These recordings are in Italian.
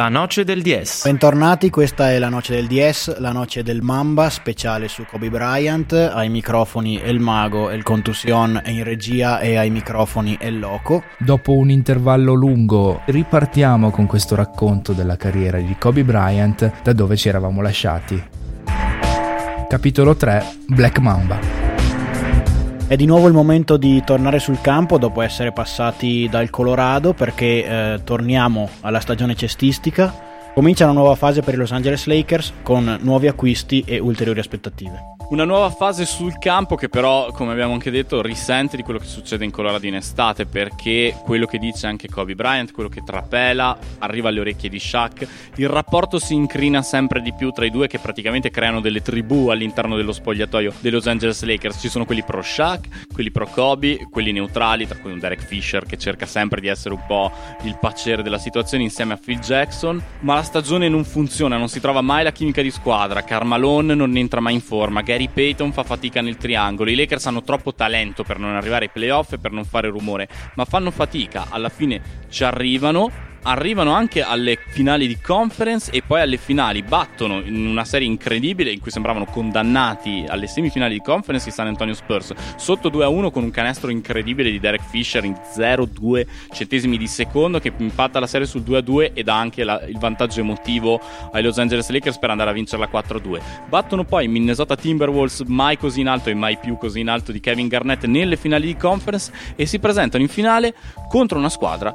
La noce del DS. Bentornati, questa è la noce del DS, la noce del Mamba, speciale su Kobe Bryant. Ai microfoni è il mago e il contusion e in regia e ai microfoni è il loco. Dopo un intervallo lungo ripartiamo con questo racconto della carriera di Kobe Bryant da dove ci eravamo lasciati. Capitolo 3 Black Mamba. È di nuovo il momento di tornare sul campo dopo essere passati dal Colorado perché eh, torniamo alla stagione cestistica. Comincia una nuova fase per i Los Angeles Lakers con nuovi acquisti e ulteriori aspettative. Una nuova fase sul campo che però, come abbiamo anche detto, risente di quello che succede in Colorado in estate perché quello che dice anche Kobe Bryant, quello che trapela, arriva alle orecchie di Shaq, il rapporto si incrina sempre di più tra i due che praticamente creano delle tribù all'interno dello spogliatoio dei Los Angeles Lakers. Ci sono quelli pro Shaq, quelli pro Kobe, quelli neutrali, tra cui un Derek Fisher che cerca sempre di essere un po' il pacere della situazione insieme a Phil Jackson, ma la stagione non funziona, non si trova mai la chimica di squadra, Carmalone non entra mai in forma, Gary Gary Payton fa fatica nel triangolo. I Lakers hanno troppo talento per non arrivare ai playoff e per non fare rumore, ma fanno fatica. Alla fine ci arrivano arrivano anche alle finali di conference e poi alle finali battono in una serie incredibile in cui sembravano condannati alle semifinali di conference i San Antonio Spurs sotto 2-1 con un canestro incredibile di Derek Fisher in 0-2 centesimi di secondo che impatta la serie sul 2-2 e dà anche la, il vantaggio emotivo ai Los Angeles Lakers per andare a vincerla 4-2 battono poi Minnesota Timberwolves mai così in alto e mai più così in alto di Kevin Garnett nelle finali di conference e si presentano in finale contro una squadra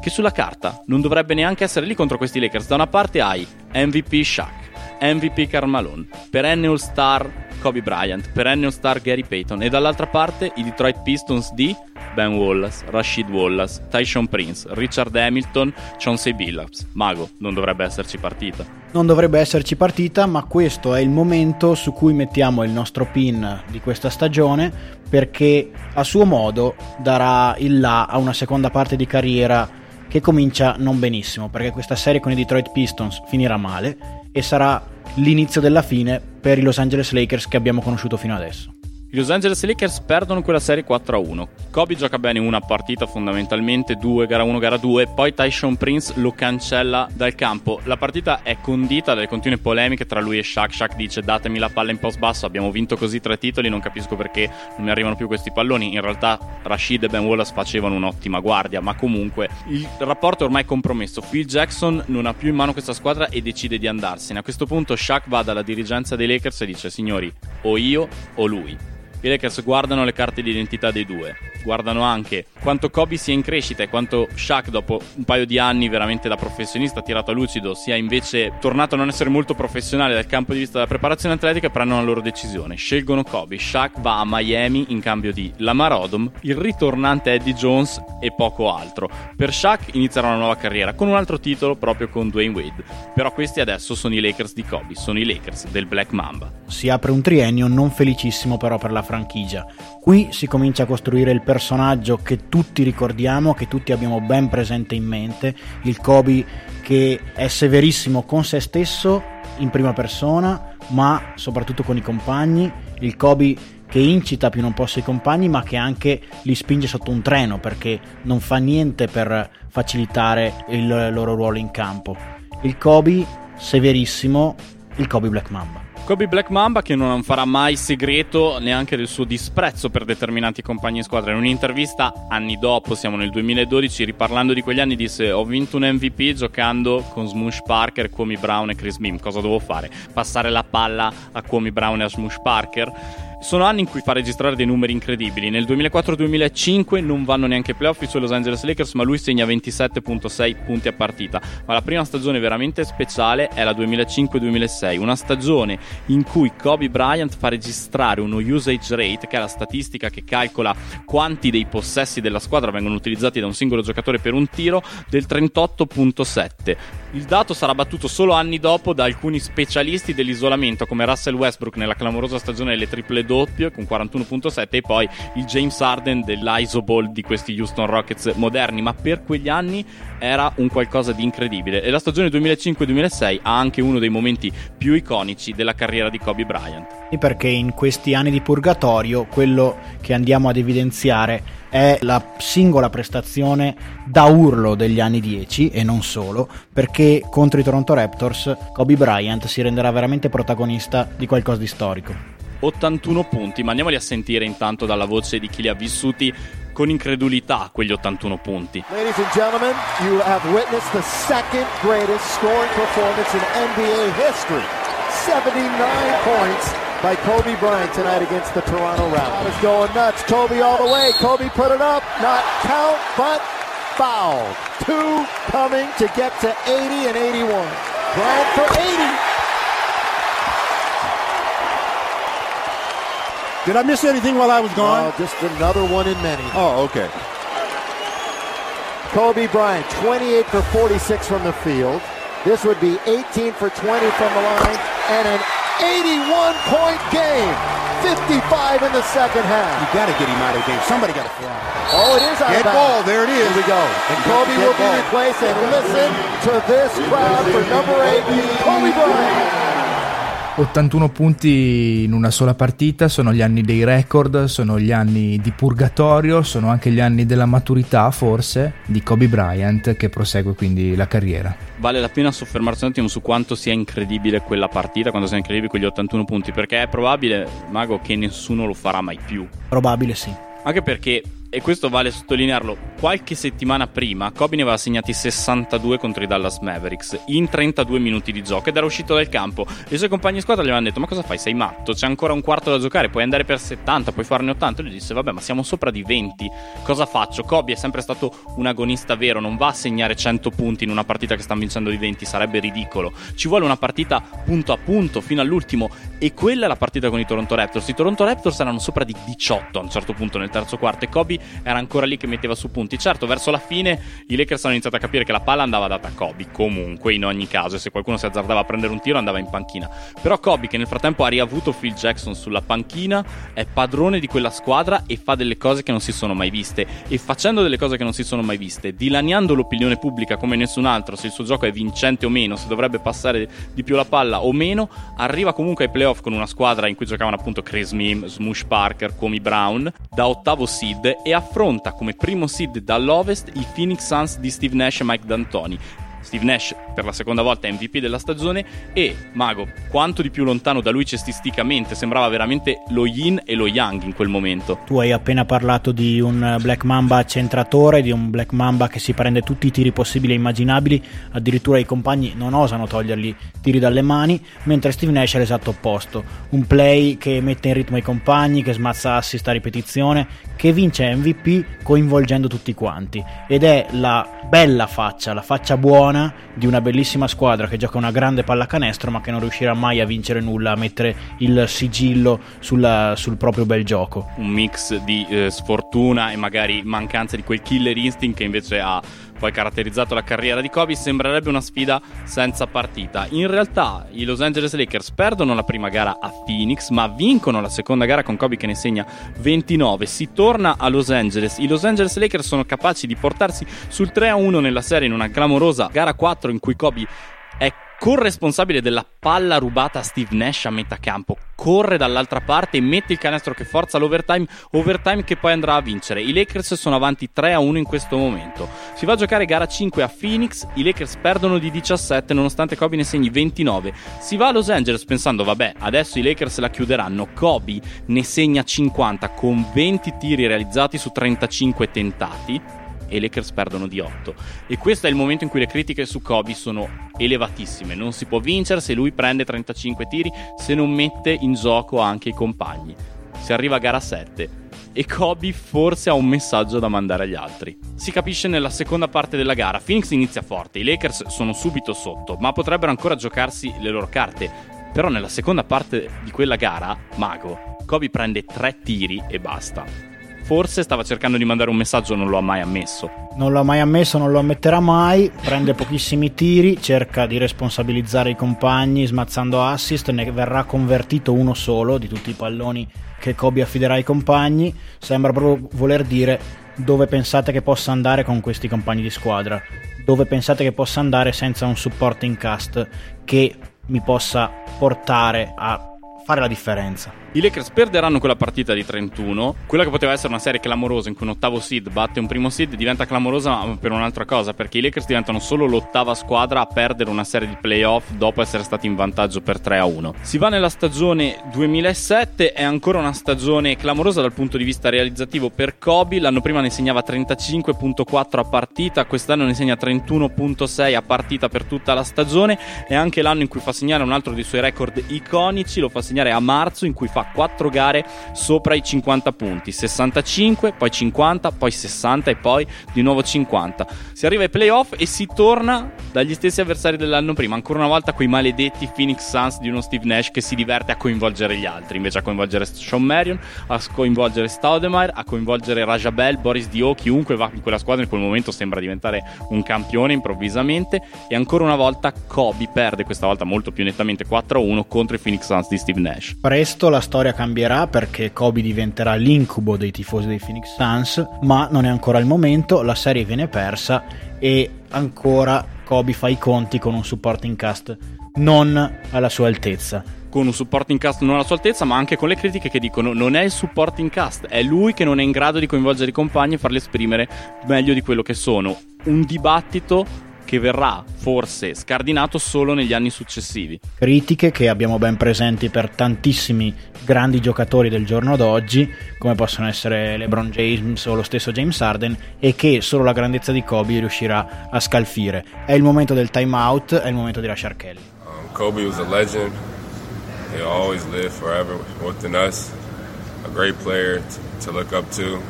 che sulla carta non dovrebbe neanche essere lì contro questi Lakers. Da una parte hai MVP Shaq, MVP Carmalone, perenne All-Star Kobe Bryant, perenne All-Star Gary Payton e dall'altra parte i Detroit Pistons di Ben Wallace, Rashid Wallace, Tyshon Prince, Richard Hamilton, Chauncey Billups. Mago, non dovrebbe esserci partita. Non dovrebbe esserci partita, ma questo è il momento su cui mettiamo il nostro pin di questa stagione perché a suo modo darà il là a una seconda parte di carriera che comincia non benissimo, perché questa serie con i Detroit Pistons finirà male e sarà l'inizio della fine per i Los Angeles Lakers che abbiamo conosciuto fino adesso. I Los Angeles Lakers perdono quella serie 4-1. Kobe gioca bene una partita fondamentalmente, 2 gara 1, gara 2, poi Tyshon Prince lo cancella dal campo. La partita è condita dalle continue polemiche tra lui e Shaq. Shaq dice datemi la palla in post basso, abbiamo vinto così tre titoli, non capisco perché non mi arrivano più questi palloni. In realtà Rashid e Ben Wallace facevano un'ottima guardia, ma comunque il rapporto è ormai compromesso. Phil Jackson non ha più in mano questa squadra e decide di andarsene. A questo punto Shaq va dalla dirigenza dei Lakers e dice signori o io o lui i Lakers guardano le carte di identità dei due, guardano anche quanto Kobe sia in crescita e quanto Shaq dopo un paio di anni veramente da professionista tirato a lucido sia invece tornato a non essere molto professionale dal campo di vista della preparazione atletica prendono la loro decisione. Scelgono Kobe, Shaq va a Miami in cambio di Lamar Odom, il ritornante Eddie Jones e poco altro. Per Shaq inizierà una nuova carriera con un altro titolo proprio con Dwayne Wade. Però questi adesso sono i Lakers di Kobe, sono i Lakers del Black Mamba. Si apre un triennio non felicissimo però per la franchigia. Qui si comincia a costruire il personaggio che tutti ricordiamo, che tutti abbiamo ben presente in mente, il Kobe che è severissimo con se stesso in prima persona, ma soprattutto con i compagni, il Kobe che incita più non posso i compagni, ma che anche li spinge sotto un treno perché non fa niente per facilitare il loro ruolo in campo. Il Kobe severissimo, il Kobe Black Mamba. Kobe Black Mamba che non farà mai segreto neanche del suo disprezzo per determinati compagni in squadra. In un'intervista anni dopo, siamo nel 2012, riparlando di quegli anni disse ho vinto un MVP giocando con Smush Parker, Kwame Brown e Chris Beam. Cosa dovevo fare? Passare la palla a Kwame Brown e a Smush Parker? Sono anni in cui fa registrare dei numeri incredibili. Nel 2004-2005 non vanno neanche playoff i suoi Los Angeles Lakers, ma lui segna 27.6 punti a partita. Ma la prima stagione veramente speciale è la 2005-2006, una stagione in cui Kobe Bryant fa registrare uno usage rate, che è la statistica che calcola quanti dei possessi della squadra vengono utilizzati da un singolo giocatore per un tiro, del 38.7. Il dato sarà battuto solo anni dopo da alcuni specialisti dell'isolamento come Russell Westbrook nella clamorosa stagione delle triple doppio con 41.7 e poi il James Harden dell'Isoball di questi Houston Rockets moderni, ma per quegli anni era un qualcosa di incredibile e la stagione 2005-2006 ha anche uno dei momenti più iconici della carriera di Kobe Bryant. Perché in questi anni di purgatorio quello che andiamo ad evidenziare è la singola prestazione da urlo degli anni 10 e non solo, perché contro i Toronto Raptors Kobe Bryant si renderà veramente protagonista di qualcosa di storico. 81 punti, ma andiamoli a sentire intanto dalla voce di chi li ha vissuti con incredulità quegli 81 punti. Ladies and gentlemen, you have witnessed the second greatest scoring performance in NBA history. 79 points by Kobe Bryant tonight against the Toronto Raptors. Was going nuts. Kobe all the way. Kobe put it up. Not count, but fouled. Two coming to get to 80 and 81. Bryant for 80. Did I miss anything while I was gone? Oh, just another one in many. Oh, okay. Kobe Bryant, 28 for 46 from the field. This would be 18 for 20 from the line and an 81 point game. 55 in the second half. You got to get him out of the game. Somebody got to fly. Oh, it is out Dead of ball. There it is. Here we go. And Kobe will be replaced. And listen to this crowd for number eight, Kobe Bryant. 81 punti in una sola partita, sono gli anni dei record, sono gli anni di purgatorio, sono anche gli anni della maturità forse di Kobe Bryant che prosegue quindi la carriera. Vale la pena soffermarsi un attimo su quanto sia incredibile quella partita, quanto sia incredibile quegli 81 punti, perché è probabile, Mago, che nessuno lo farà mai più. Probabile sì. Anche perché e questo vale sottolinearlo, qualche settimana prima Kobe ne aveva segnati 62 contro i Dallas Mavericks in 32 minuti di gioco ed era uscito dal campo. I suoi compagni di squadra gli avevano detto: Ma cosa fai? Sei matto? C'è ancora un quarto da giocare, puoi andare per 70, puoi farne 80. E lui disse: Vabbè, ma siamo sopra di 20. Cosa faccio? Kobe è sempre stato un agonista vero, non va a segnare 100 punti in una partita che stanno vincendo di 20, sarebbe ridicolo. Ci vuole una partita punto a punto fino all'ultimo. E quella è la partita con i Toronto Raptors. I Toronto Raptors erano sopra di 18 a un certo punto nel terzo quarto e Kobe era ancora lì che metteva su punti. Certo, verso la fine i Lakers hanno iniziato a capire che la palla andava data a Kobe, comunque in ogni caso, e se qualcuno si azzardava a prendere un tiro andava in panchina. Però Kobe, che nel frattempo ha riavuto Phil Jackson sulla panchina, è padrone di quella squadra e fa delle cose che non si sono mai viste. E facendo delle cose che non si sono mai viste, dilaniando l'opinione pubblica come nessun altro, se il suo gioco è vincente o meno, se dovrebbe passare di più la palla o meno, arriva comunque ai playoff con una squadra in cui giocavano appunto Chris Mim, Smush Parker, Comi Brown, da ottavo seed e affronta come primo seed dall'Ovest i Phoenix Suns di Steve Nash e Mike D'Antoni. Steve Nash per la seconda volta MVP della stagione. E Mago, quanto di più lontano da lui cestisticamente, sembrava veramente lo yin e lo yang in quel momento. Tu hai appena parlato di un Black Mamba centratore, di un Black Mamba che si prende tutti i tiri possibili e immaginabili, addirittura i compagni non osano togliergli tiri dalle mani, mentre Steve Nash è l'esatto opposto, un play che mette in ritmo i compagni, che smazza assist a ripetizione, che vince MVP coinvolgendo tutti quanti. Ed è la bella faccia, la faccia buona di una bellissima squadra che gioca una grande pallacanestro ma che non riuscirà mai a vincere nulla, a mettere il sigillo sulla, sul proprio bel gioco. Un mix di eh, sfortuna e magari mancanza di quel killer instinct che invece ha poi caratterizzato la carriera di Kobe, sembrerebbe una sfida senza partita. In realtà i Los Angeles Lakers perdono la prima gara a Phoenix, ma vincono la seconda gara con Kobe che ne segna 29. Si torna a Los Angeles. I Los Angeles Lakers sono capaci di portarsi sul 3-1 nella serie in una clamorosa gara 4 in cui Kobe corresponsabile della palla rubata a Steve Nash a metà campo. Corre dall'altra parte e mette il canestro che forza l'overtime, overtime che poi andrà a vincere. I Lakers sono avanti 3 a 1 in questo momento. Si va a giocare gara 5 a Phoenix, i Lakers perdono di 17 nonostante Kobe ne segni 29. Si va a Los Angeles pensando vabbè, adesso i Lakers la chiuderanno. Kobe ne segna 50 con 20 tiri realizzati su 35 tentati e i Lakers perdono di 8. E questo è il momento in cui le critiche su Kobe sono elevatissime. Non si può vincere se lui prende 35 tiri, se non mette in gioco anche i compagni. Si arriva a gara 7 e Kobe forse ha un messaggio da mandare agli altri. Si capisce nella seconda parte della gara. Phoenix inizia forte, i Lakers sono subito sotto, ma potrebbero ancora giocarsi le loro carte. Però nella seconda parte di quella gara, Mago, Kobe prende 3 tiri e basta forse stava cercando di mandare un messaggio, non lo ha mai ammesso. Non lo ha mai ammesso, non lo ammetterà mai, prende pochissimi tiri, cerca di responsabilizzare i compagni smazzando assist, ne verrà convertito uno solo di tutti i palloni che Kobe affiderà ai compagni, sembra proprio voler dire dove pensate che possa andare con questi compagni di squadra, dove pensate che possa andare senza un supporting cast che mi possa portare a fare la differenza. I Lakers perderanno quella partita di 31. Quella che poteva essere una serie clamorosa in cui un ottavo seed batte un primo seed diventa clamorosa per un'altra cosa, perché i Lakers diventano solo l'ottava squadra a perdere una serie di playoff dopo essere stati in vantaggio per 3 a 1. Si va nella stagione 2007, è ancora una stagione clamorosa dal punto di vista realizzativo per Kobe. L'anno prima ne segnava 35.4 a partita, quest'anno ne segna 31.6 a partita per tutta la stagione. È anche l'anno in cui fa segnare un altro dei suoi record iconici, lo fa segnare a marzo in cui fa fa 4 gare sopra i 50 punti, 65, poi 50, poi 60 e poi di nuovo 50. Si arriva ai playoff e si torna dagli stessi avversari dell'anno prima, ancora una volta quei maledetti Phoenix Suns di uno Steve Nash che si diverte a coinvolgere gli altri, invece a coinvolgere Sean Marion, a coinvolgere Staudemeyer, a coinvolgere Rajabel, Boris Dio, chiunque va in quella squadra in quel momento sembra diventare un campione improvvisamente e ancora una volta Kobe perde, questa volta molto più nettamente 4-1 contro i Phoenix Suns di Steve Nash. Presto la storia cambierà perché Kobe diventerà l'incubo dei tifosi dei Phoenix Suns, ma non è ancora il momento, la serie viene persa e ancora Kobe fa i conti con un supporting cast non alla sua altezza con un supporting cast non alla sua altezza, ma anche con le critiche che dicono non è il supporting cast, è lui che non è in grado di coinvolgere i compagni e farli esprimere meglio di quello che sono. Un dibattito che verrà forse scardinato solo negli anni successivi. Critiche che abbiamo ben presenti per tantissimi grandi giocatori del giorno d'oggi, come possono essere LeBron James o lo stesso James Harden, e che solo la grandezza di Kobe riuscirà a scalfire. È il momento del time out, è il momento di lasciare Kelly. Um, Kobe was a legend. He'll always live forever within us. A great player to look up to.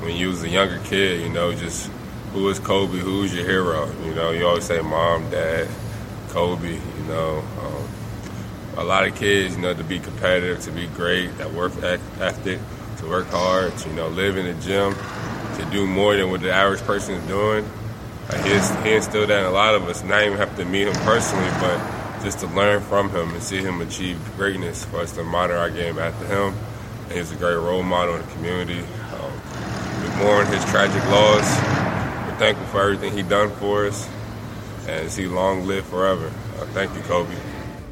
When you was a younger kid, you know, just who is Kobe? Who's your hero? You know, you always say mom, dad, Kobe. You know, um, a lot of kids, you know, to be competitive, to be great, that work ethic, to work hard, to, you know, live in the gym, to do more than what the average person is doing. Uh, he, he instilled that in a lot of us. Not even have to meet him personally, but just to learn from him and see him achieve greatness for us to model our game after him. And he's a great role model in the community. Um, we mourn his tragic loss. Thankful for everything he done for us and see long live forever. Uh, thank you, Kobe.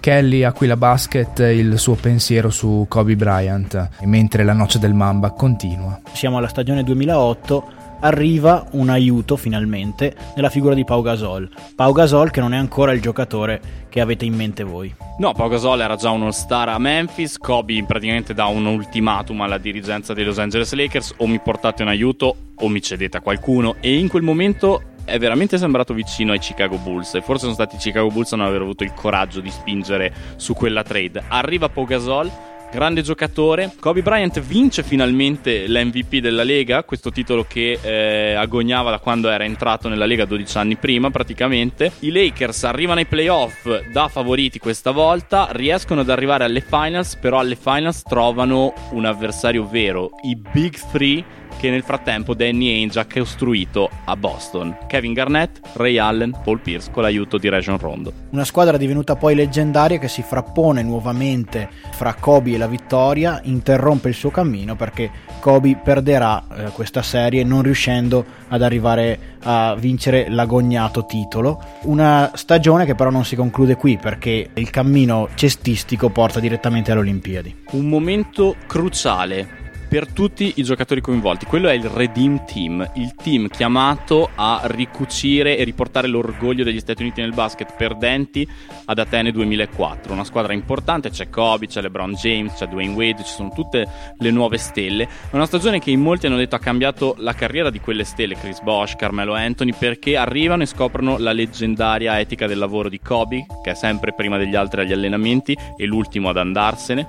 Kelly Aquila Basket il suo pensiero su Kobe Bryant, mentre la noce del Mamba continua. Siamo alla stagione 2008 arriva un aiuto finalmente nella figura di Pau Gasol. Pau Gasol che non è ancora il giocatore che avete in mente voi. No, Pau Gasol era già uno star a Memphis, Kobe praticamente dà un ultimatum alla dirigenza dei Los Angeles Lakers o mi portate un aiuto o mi cedete a qualcuno e in quel momento è veramente sembrato vicino ai Chicago Bulls e forse sono stati i Chicago Bulls a non aver avuto il coraggio di spingere su quella trade. Arriva Pau Gasol grande giocatore. Kobe Bryant vince finalmente l'MVP della Lega, questo titolo che eh, agognava da quando era entrato nella Lega 12 anni prima praticamente. I Lakers arrivano ai playoff da favoriti questa volta, riescono ad arrivare alle finals, però alle finals trovano un avversario vero, i Big Three che nel frattempo Danny Ainge ha costruito a Boston. Kevin Garnett, Ray Allen, Paul Pierce con l'aiuto di Region Rondo. Una squadra divenuta poi leggendaria che si frappone nuovamente fra Kobe e la vittoria, interrompe il suo cammino perché Kobe perderà eh, questa serie non riuscendo ad arrivare a vincere l'agognato titolo. Una stagione che però non si conclude qui perché il cammino cestistico porta direttamente alle Olimpiadi. Un momento cruciale per tutti i giocatori coinvolti. Quello è il Redeem Team, il team chiamato a ricucire e riportare l'orgoglio degli Stati Uniti nel basket perdenti ad Atene 2004. Una squadra importante, c'è Kobe, c'è LeBron James, c'è Dwayne Wade, ci sono tutte le nuove stelle. È una stagione che in molti hanno detto ha cambiato la carriera di quelle stelle, Chris Bosch, Carmelo Anthony, perché arrivano e scoprono la leggendaria etica del lavoro di Kobe, che è sempre prima degli altri agli allenamenti e l'ultimo ad andarsene.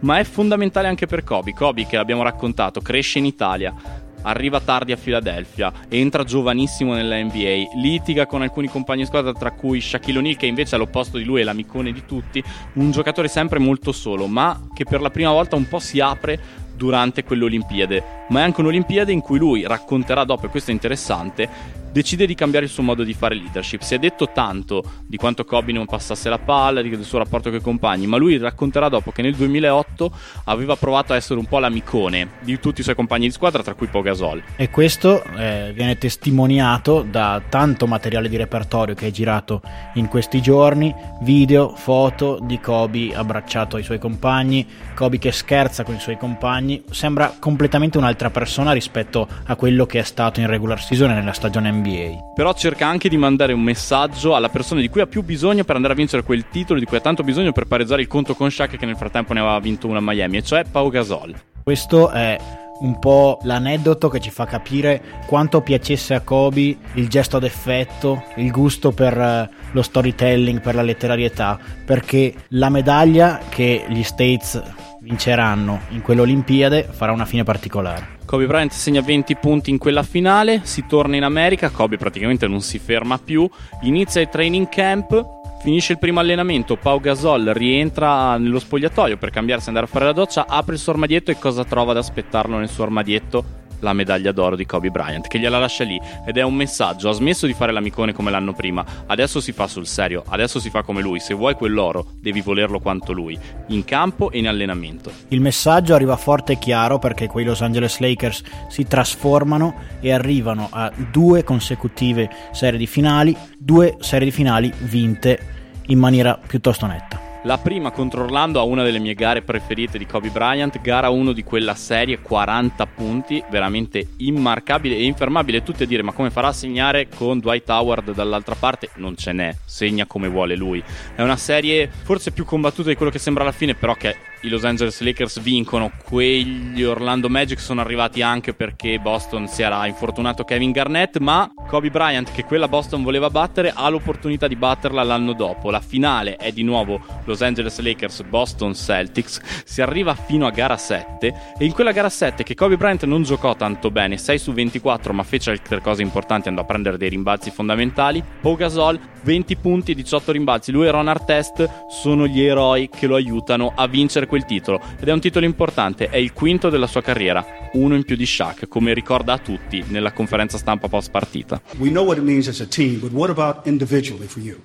Ma è fondamentale anche per Kobe. Kobe che abbiamo raccontato, cresce in Italia, arriva tardi a Filadelfia, entra giovanissimo nella NBA, litiga con alcuni compagni di squadra, tra cui Shaquille O'Neal, che invece all'opposto di lui è l'amicone di tutti, un giocatore sempre molto solo, ma che per la prima volta un po' si apre durante quell'Olimpiade, ma è anche un'Olimpiade in cui lui racconterà dopo, e questo è interessante, decide di cambiare il suo modo di fare leadership. Si è detto tanto di quanto Kobe non passasse la palla, del suo rapporto con i compagni, ma lui racconterà dopo che nel 2008 aveva provato a essere un po' l'amicone di tutti i suoi compagni di squadra, tra cui Pau Gasol. E questo eh, viene testimoniato da tanto materiale di repertorio che è girato in questi giorni, video, foto di Kobe abbracciato ai suoi compagni, Kobe che scherza con i suoi compagni, sembra completamente un'altra persona rispetto a quello che è stato in regular season nella stagione NBA. NBA. Però cerca anche di mandare un messaggio alla persona di cui ha più bisogno per andare a vincere quel titolo, di cui ha tanto bisogno per pareggiare il conto con Shaq che nel frattempo ne aveva vinto una a Miami, e cioè Pau Gasol. Questo è un po' l'aneddoto che ci fa capire quanto piacesse a Kobe il gesto d'effetto, il gusto per eh, lo storytelling, per la letterarietà, perché la medaglia che gli States vinceranno in quell'Olimpiade farà una fine particolare. Kobe Bryant segna 20 punti in quella finale, si torna in America, Kobe praticamente non si ferma più, inizia il training camp, finisce il primo allenamento, Pau Gasol rientra nello spogliatoio per cambiarsi e andare a fare la doccia, apre il suo armadietto e cosa trova ad aspettarlo nel suo armadietto? La medaglia d'oro di Kobe Bryant, che gliela lascia lì. Ed è un messaggio, ha smesso di fare l'amicone come l'anno prima, adesso si fa sul serio, adesso si fa come lui, se vuoi quell'oro devi volerlo quanto lui, in campo e in allenamento. Il messaggio arriva forte e chiaro perché quei Los Angeles Lakers si trasformano e arrivano a due consecutive serie di finali, due serie di finali vinte in maniera piuttosto netta. La prima contro Orlando a una delle mie gare preferite di Kobe Bryant, gara 1 di quella serie, 40 punti, veramente immarcabile e infermabile. Tutti a dire ma come farà a segnare con Dwight Howard dall'altra parte? Non ce n'è, segna come vuole lui. È una serie forse più combattuta di quello che sembra alla fine, però che i Los Angeles Lakers vincono, quegli Orlando Magic sono arrivati anche perché Boston si era infortunato Kevin Garnett, ma Kobe Bryant che quella Boston voleva battere ha l'opportunità di batterla l'anno dopo. La finale è di nuovo Los Angeles Lakers Boston Celtics, si arriva fino a gara 7 e in quella gara 7 che Kobe Bryant non giocò tanto bene, 6 su 24, ma fece altre cose importanti, andò a prendere dei rimbalzi fondamentali. Pau Gasol 20 punti, 18 rimbalzi. Lui e Ron Artest sono gli eroi che lo aiutano a vincere quel titolo ed è un titolo importante, è il quinto della sua carriera, uno in più di Shaq, come ricorda a tutti nella conferenza stampa post partita. We know what it means as a team, but what about individually for you?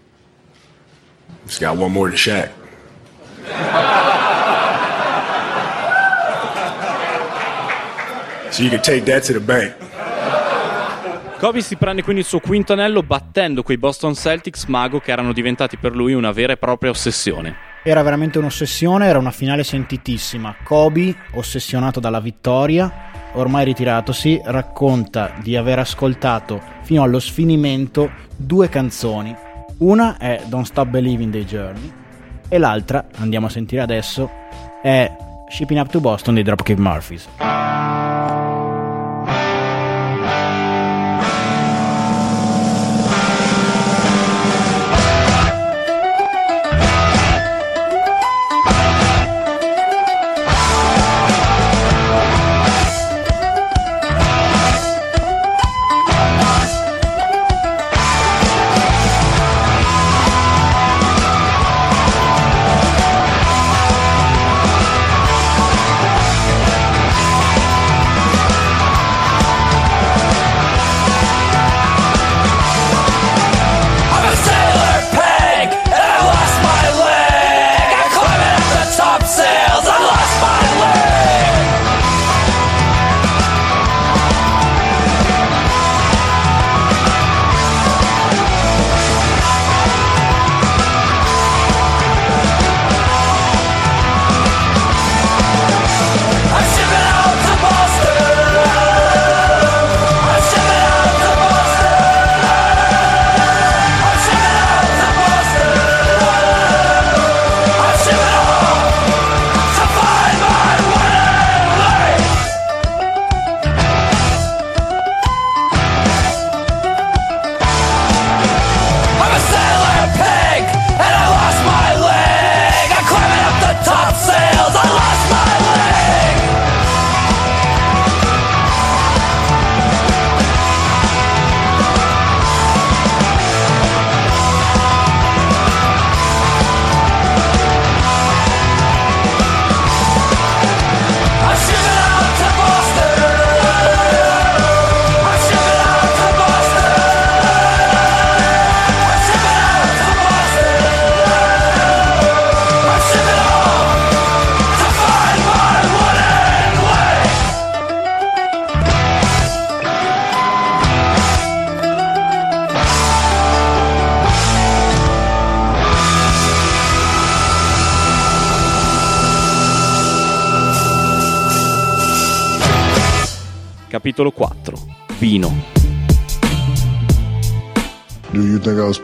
Just got one more to Shaq. so you can take that to the bank. Kobe si prende quindi il suo quinto anello battendo quei Boston Celtics mago che erano diventati per lui una vera e propria ossessione. Era veramente un'ossessione, era una finale sentitissima. Kobe, ossessionato dalla vittoria, ormai ritiratosi, racconta di aver ascoltato fino allo sfinimento due canzoni. Una è Don't Stop Believing the Journey e l'altra, andiamo a sentire adesso, è Shipping Up to Boston dei Dropkick Murphys.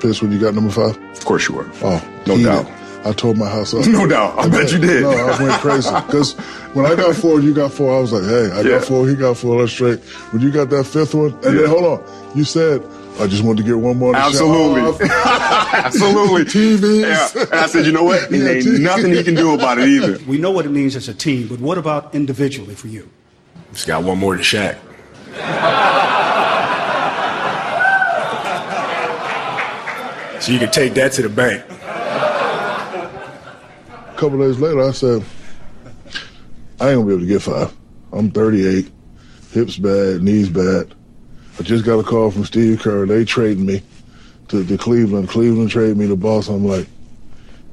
Pissed when you got number five? Of course you were. Oh, No heated. doubt. I told my house up. No doubt. I bet you did. No, I went crazy. Because when I got four, you got four. I was like, hey, I Yeah. got four, he got four. Let's straight. When you got that fifth one, and Yeah. then hold on, you said I just wanted to get one more. to Absolutely. Absolutely. TVs. Yeah. And I said, you know what? And Yeah, ain't TV. nothing he can do about it either. We know what it means as a team, but what about individually for you? Just got one more to Shaq. So you can take that to the bank. A couple days later, I said, I ain't gonna be able to get five. I'm 38, hips bad, knees bad. I just got a call from Steve Kerr. They trading me to, to Cleveland. Cleveland traded me to Boston. I'm like,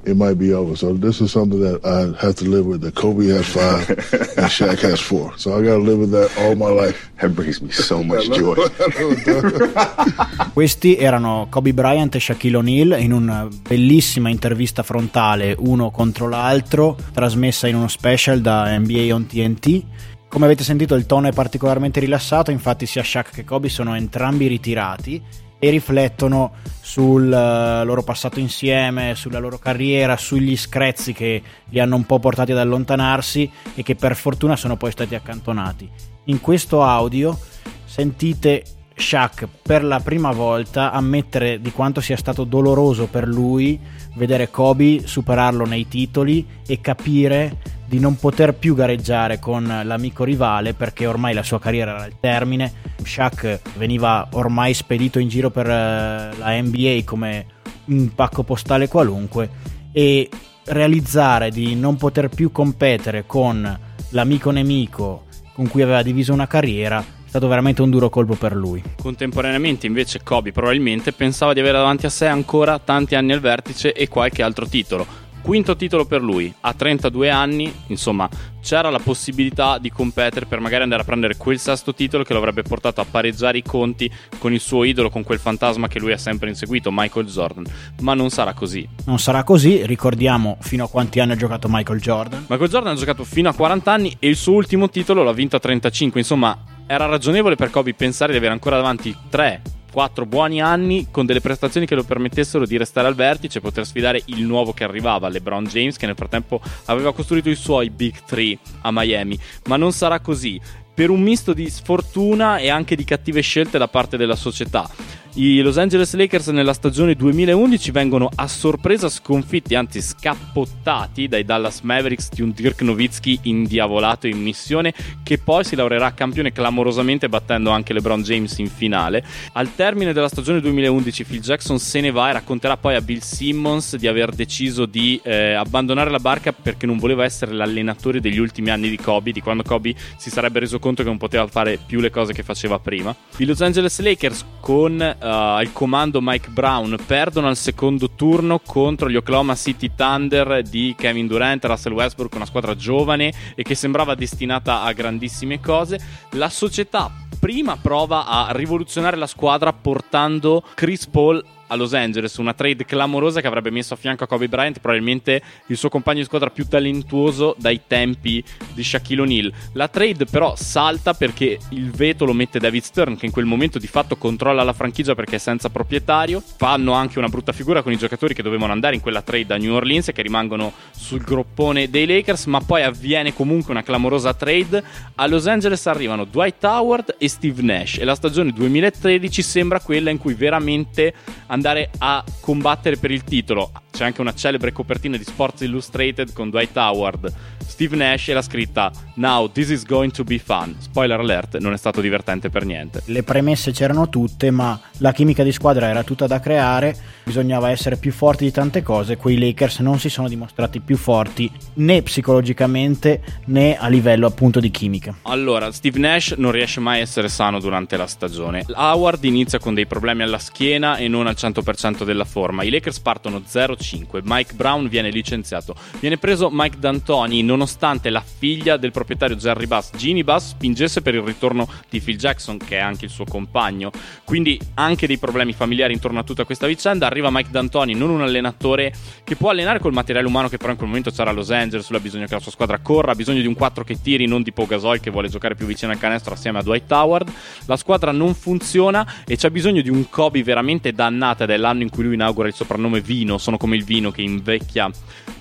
it might be over. So this is something that I have to live with. That Kobe has five and Shaq has four. So I got to live with that all my life. That brings me so much joy. Questi erano Kobe Bryant e Shaquille O'Neal in una bellissima intervista frontale uno contro l'altro, trasmessa in uno special da NBA on TNT. Come avete sentito il tono è particolarmente rilassato, infatti sia Shaq che Kobe sono entrambi ritirati e riflettono sul eh, loro passato insieme, sulla loro carriera, sugli screzzi che li hanno un po' portati ad allontanarsi e che per fortuna sono poi stati accantonati. In questo audio sentite Shaq per la prima volta ammettere di quanto sia stato doloroso per lui vedere Kobe superarlo nei titoli e capire di non poter più gareggiare con l'amico rivale perché ormai la sua carriera era al termine. Shaq veniva ormai spedito in giro per eh, la NBA come un pacco postale qualunque e realizzare di non poter più competere con l'amico nemico con cui aveva diviso una carriera è stato veramente un duro colpo per lui. Contemporaneamente invece Kobe probabilmente pensava di avere davanti a sé ancora tanti anni al vertice e qualche altro titolo. Quinto titolo per lui, a 32 anni, insomma, c'era la possibilità di competere per magari andare a prendere quel sesto titolo che lo avrebbe portato a pareggiare i conti con il suo idolo, con quel fantasma che lui ha sempre inseguito, Michael Jordan. Ma non sarà così. Non sarà così, ricordiamo fino a quanti anni ha giocato Michael Jordan. Michael Jordan ha giocato fino a 40 anni e il suo ultimo titolo l'ha vinto a 35, insomma, era ragionevole per Kobe pensare di avere ancora davanti 3 4 buoni anni con delle prestazioni che lo permettessero di restare al vertice e poter sfidare il nuovo che arrivava, LeBron James, che nel frattempo aveva costruito i suoi Big 3 a Miami. Ma non sarà così. Per un misto di sfortuna e anche di cattive scelte da parte della società. I Los Angeles Lakers nella stagione 2011 vengono a sorpresa sconfitti, anzi scappottati dai Dallas Mavericks di un Dirk Nowitzki indiavolato in missione che poi si laureerà campione clamorosamente battendo anche LeBron James in finale. Al termine della stagione 2011 Phil Jackson se ne va e racconterà poi a Bill Simmons di aver deciso di eh, abbandonare la barca perché non voleva essere l'allenatore degli ultimi anni di Kobe, di quando Kobe si sarebbe reso conto che non poteva fare più le cose che faceva prima. I Los Angeles Lakers con uh, al comando Mike Brown perdono al secondo turno contro gli Oklahoma City Thunder di Kevin Durant, Russell Westbrook, una squadra giovane e che sembrava destinata a grandissime cose. La società prima prova a rivoluzionare la squadra portando Chris Paul a Los Angeles, una trade clamorosa che avrebbe messo a fianco a Kobe Bryant probabilmente il suo compagno di squadra più talentuoso dai tempi di Shaquille O'Neal. La trade però salta perché il veto lo mette David Stern che in quel momento di fatto controlla la franchigia perché è senza proprietario. Fanno anche una brutta figura con i giocatori che dovevano andare in quella trade a New Orleans e che rimangono sul groppone dei Lakers, ma poi avviene comunque una clamorosa trade. A Los Angeles arrivano Dwight Howard e Steve Nash e la stagione 2013 sembra quella in cui veramente andare a combattere per il titolo. C'è anche una celebre copertina di Sports Illustrated con Dwight Howard, Steve Nash e la scritta Now this is going to be fun. Spoiler alert, non è stato divertente per niente. Le premesse c'erano tutte, ma la chimica di squadra era tutta da creare, bisognava essere più forti di tante cose, quei Lakers non si sono dimostrati più forti né psicologicamente né a livello appunto di chimica. Allora, Steve Nash non riesce mai a essere sano durante la stagione. Howard inizia con dei problemi alla schiena e non al 100% della forma. I Lakers partono 0 5. Mike Brown viene licenziato. Viene preso Mike D'Antoni nonostante la figlia del proprietario Jerry Bass, Ginny Bass, spingesse per il ritorno di Phil Jackson, che è anche il suo compagno. Quindi anche dei problemi familiari intorno a tutta questa vicenda. Arriva Mike D'Antoni, non un allenatore che può allenare col materiale umano che però in quel momento c'era a Los Angeles, lui ha bisogno che la sua squadra corra, ha bisogno di un 4 che tiri, non di Pogasol che vuole giocare più vicino al canestro assieme a Dwight Howard. La squadra non funziona e c'è bisogno di un Kobe veramente dannato ed è l'anno in cui lui inaugura il soprannome Vino, sono come il vino che invecchia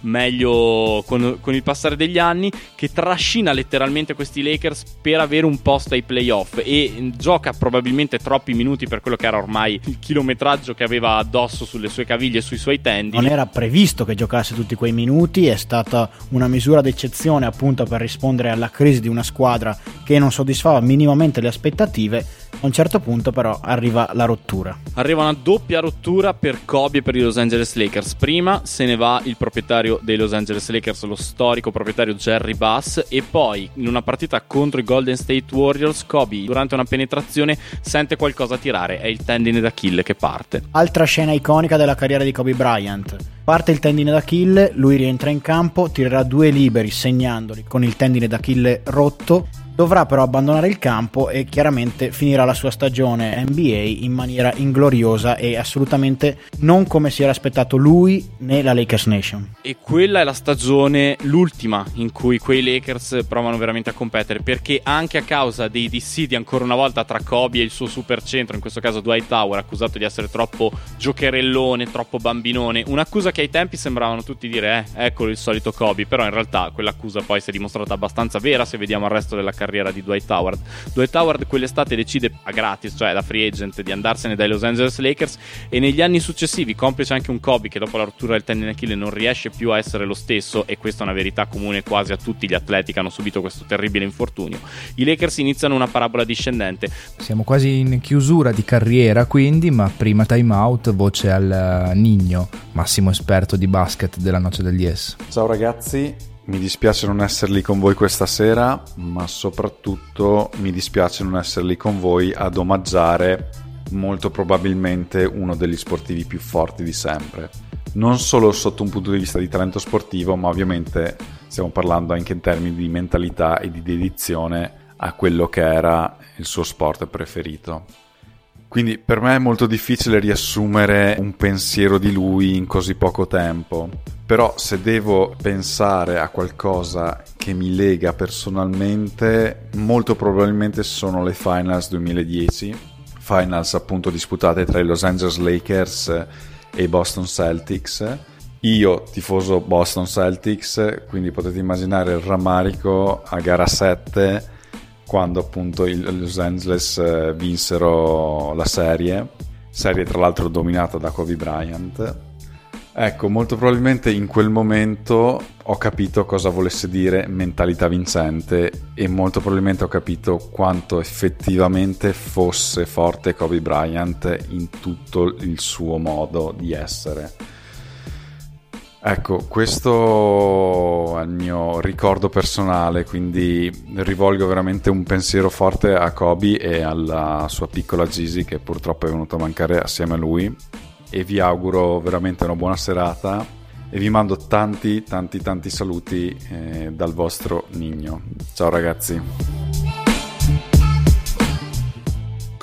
meglio con, con, il passare degli anni, che trascina letteralmente questi Lakers per avere un posto ai playoff e gioca probabilmente troppi minuti per quello che era ormai il chilometraggio che aveva addosso sulle sue caviglie e sui suoi tendini. Non era previsto che giocasse tutti quei minuti, è stata una misura d'eccezione appunto per rispondere alla crisi di una squadra che non soddisfava minimamente le aspettative a un certo punto però arriva la rottura. Arriva una doppia rottura per Kobe e per i Los Angeles Lakers. Prima se ne va il proprietario dei Los Angeles Lakers, lo storico proprietario Jerry Bass, e poi in una partita contro i Golden State Warriors, Kobe durante una penetrazione sente qualcosa tirare, è il tendine d'Achille che parte. Altra scena iconica della carriera di Kobe Bryant. Parte il tendine d'Achille, lui rientra in campo, tirerà due liberi segnandoli con il tendine d'Achille rotto Dovrà però abbandonare il campo e chiaramente finirà la sua stagione NBA in maniera ingloriosa e assolutamente non come si era aspettato lui né la Lakers Nation. E quella è la stagione, l'ultima, in cui quei Lakers provano veramente a competere, perché anche a causa dei dissidi ancora una volta tra Kobe e il suo supercentro, in questo caso Dwight Tower, accusato di essere troppo giocherellone, troppo bambinone, un'accusa che ai tempi sembravano tutti dire, eh, eccolo il solito Kobe, però in realtà quell'accusa poi si è dimostrata abbastanza vera se vediamo il resto della carriera carriera di Dwight Howard. Dwight Howard quell'estate decide a gratis, cioè da free agent, di andarsene dai Los Angeles Lakers e negli anni successivi, complice anche un Kobe che dopo la rottura del tendine Achille non riesce più a essere lo stesso e questa è una verità comune quasi a tutti gli atleti che hanno subito questo terribile infortunio. I Lakers iniziano una parabola discendente. Siamo quasi in chiusura di carriera quindi, ma prima time out, voce al Nigno, massimo esperto di basket della noce degli Yes. Ciao ragazzi, mi dispiace non essere lì con voi questa sera, ma soprattutto mi dispiace non essere lì con voi ad omaggiare molto probabilmente uno degli sportivi più forti di sempre. Non solo sotto un punto di vista di talento sportivo, ma ovviamente stiamo parlando anche in termini di mentalità e di dedizione a quello che era il suo sport preferito. Quindi per me è molto difficile riassumere un pensiero di lui in così poco tempo. Però se devo pensare a qualcosa che mi lega personalmente, molto probabilmente sono le finals 2010, finals appunto disputate tra i Los Angeles Lakers e i Boston Celtics. Io tifoso Boston Celtics, quindi potete immaginare il rammarico a gara 7 quando appunto i Los Angeles eh, vinsero la serie, serie tra l'altro dominata da Kobe Bryant. Ecco, molto probabilmente in quel momento ho capito cosa volesse dire mentalità vincente e molto probabilmente ho capito quanto effettivamente fosse forte Kobe Bryant in tutto il suo modo di essere. Ecco, questo è il mio ricordo personale, quindi rivolgo veramente un pensiero forte a Kobe e alla sua piccola Gigi che purtroppo è venuta a mancare assieme a lui e vi auguro veramente una buona serata e vi mando tanti tanti tanti saluti eh, dal vostro Nigno. Ciao ragazzi.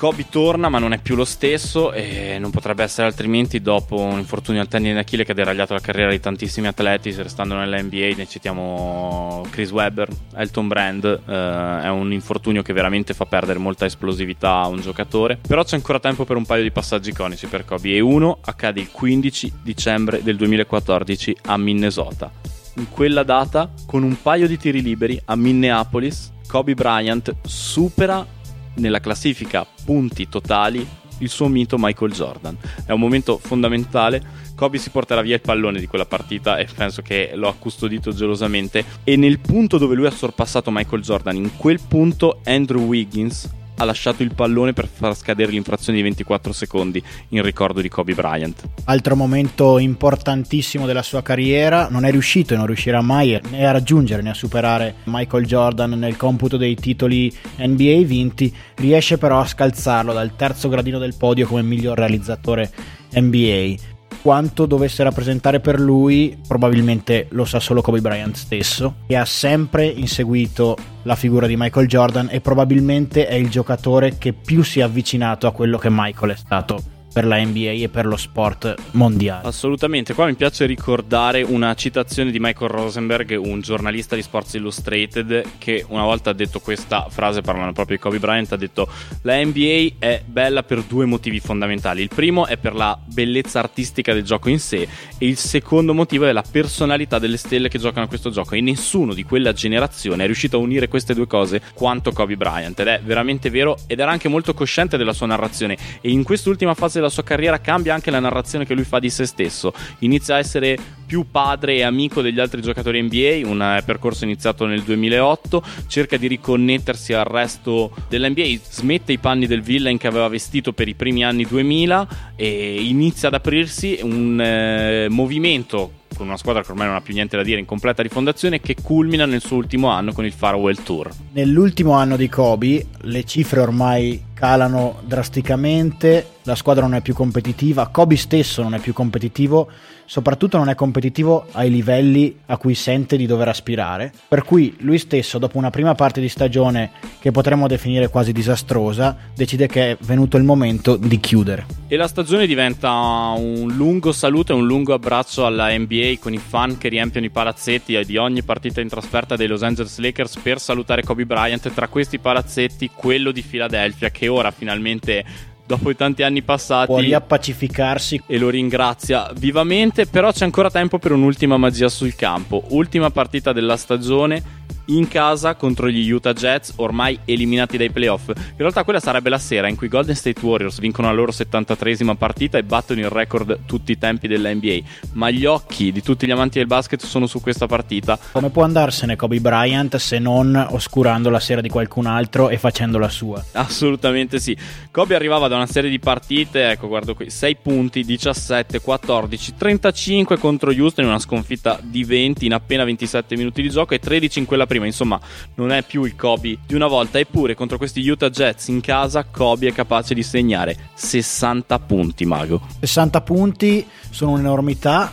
Kobe torna ma non è più lo stesso e non potrebbe essere altrimenti dopo un infortunio al tendine d'Achille che ha deragliato la carriera di tantissimi atleti, restando nell'NBA ne citiamo Chris Webber, Elton Brand, eh, è un infortunio che veramente fa perdere molta esplosività a un giocatore, però c'è ancora tempo per un paio di passaggi iconici per Kobe e uno accade il 15 dicembre del 2014 a Minnesota. In quella data, con un paio di tiri liberi a Minneapolis, Kobe Bryant supera nella classifica punti totali il suo mito Michael Jordan. È un momento fondamentale. Kobe si porterà via il pallone di quella partita e penso che lo ha custodito gelosamente. E nel punto dove lui ha sorpassato Michael Jordan, in quel punto Andrew Wiggins ha lasciato il pallone per far scadere l'infrazione di 24 secondi in ricordo di Kobe Bryant. Altro momento importantissimo della sua carriera, non è riuscito e non riuscirà mai né a raggiungere né a superare Michael Jordan nel computo dei titoli NBA vinti, riesce però a scalzarlo dal terzo gradino del podio come miglior realizzatore NBA quanto dovesse rappresentare per lui, probabilmente lo sa solo Kobe Bryant stesso, che ha sempre inseguito la figura di Michael Jordan e probabilmente è il giocatore che più si è avvicinato a quello che Michael è stato per la NBA e per lo sport mondiale. Assolutamente, qua mi piace ricordare una citazione di Michael Rosenberg, un giornalista di Sports Illustrated, che una volta ha detto questa frase parlando proprio di Kobe Bryant, ha detto la NBA è bella per due motivi fondamentali. Il primo è per la bellezza artistica del gioco in sé e il secondo motivo è la personalità delle stelle che giocano a questo gioco e nessuno di quella generazione è riuscito a unire queste due cose quanto Kobe Bryant ed è veramente vero ed era anche molto cosciente della sua narrazione e in quest'ultima fase della sua carriera cambia anche la narrazione che lui fa di se stesso. Inizia a essere più padre e amico degli altri giocatori NBA, un eh, percorso iniziato nel 2008, cerca di riconnettersi al resto dell'NBA, smette i panni del villain che aveva vestito per i primi anni 2000 e inizia ad aprirsi un eh, movimento con una squadra che ormai non ha più niente da dire in completa rifondazione che culmina nel suo ultimo anno con il Farewell Tour. Nell'ultimo anno di Kobe le cifre ormai calano drasticamente, la squadra non è più competitiva, Kobe stesso non è più competitivo, soprattutto non è competitivo ai livelli a cui sente di dover aspirare, per cui lui stesso dopo una prima parte di stagione che potremmo definire quasi disastrosa, decide che è venuto il momento di chiudere. E la stagione diventa un lungo saluto e un lungo abbraccio alla NBA con i fan che riempiono i palazzetti di ogni partita in trasferta dei Los Angeles Lakers per salutare Kobe Bryant, tra questi palazzetti quello di Philadelphia che ora finalmente dopo i tanti anni passati può riappacificarsi. e lo ringrazia vivamente però c'è ancora tempo per un'ultima magia sul campo. Ultima partita della stagione in casa contro gli Utah Jets, ormai eliminati dai playoff. In realtà quella sarebbe la sera in cui i Golden State Warriors vincono la loro 73esima partita e battono il record tutti i tempi della NBA. Ma gli occhi di tutti gli amanti del basket sono su questa partita. Come può andarsene Kobe Bryant se non oscurando la sera di qualcun altro e facendo la sua? Assolutamente sì. Kobe arrivava da una serie di partite, ecco guardo qui, 6 punti, 17, 14, 35 contro Houston in una sconfitta di 20 in appena 27 minuti di gioco e 13 in quella prima, insomma non è più il Kobe di una volta, eppure contro questi Utah Jets in casa Kobe è capace di segnare 60 punti, Mago. 60 punti sono un'enormità,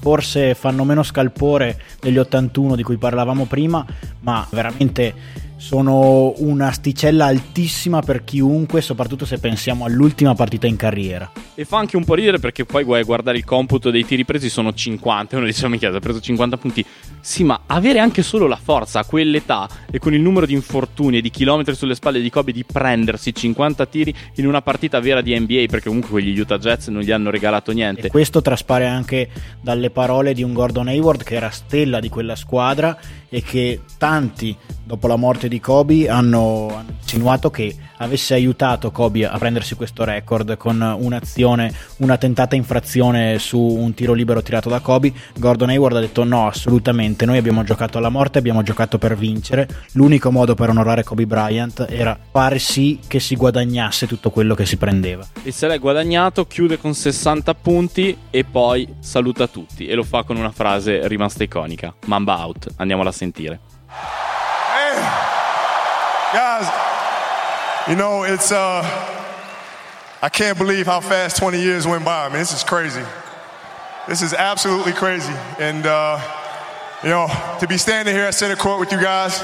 forse fanno meno scalpore degli 81 di cui parlavamo prima, ma veramente sono un'asticella altissima per chiunque, soprattutto se pensiamo all'ultima partita in carriera. E fa anche un po' ridere perché poi guai guardare il computo dei tiri presi sono 50. E uno dice: Mi chiede, ha preso 50 punti. Sì, ma avere anche solo la forza a quell'età e con il numero di infortuni e di chilometri sulle spalle di Kobe di prendersi 50 tiri in una partita vera di NBA, perché comunque quegli Utah Jets non gli hanno regalato niente. E questo traspare anche dalle parole di un Gordon Hayward che era stella di quella squadra e che tanti dopo la morte di Kobe hanno insinuato che avesse aiutato Kobe a prendersi questo record con un'azione, una tentata infrazione su un tiro libero tirato da Kobe. Gordon Hayward ha detto no, assolutamente, noi abbiamo giocato alla morte, abbiamo giocato per vincere, l'unico modo per onorare Kobe Bryant era fare sì che si guadagnasse tutto quello che si prendeva. E se l'è guadagnato, chiude con 60 punti e poi saluta tutti e lo fa con una frase rimasta iconica, Mamba out, andiamola a sentire. Guys, you know, it's, uh, I can't believe how fast 20 years went by. I mean, this is crazy. This is absolutely crazy. And, uh, you know, to be standing here at center court with you guys,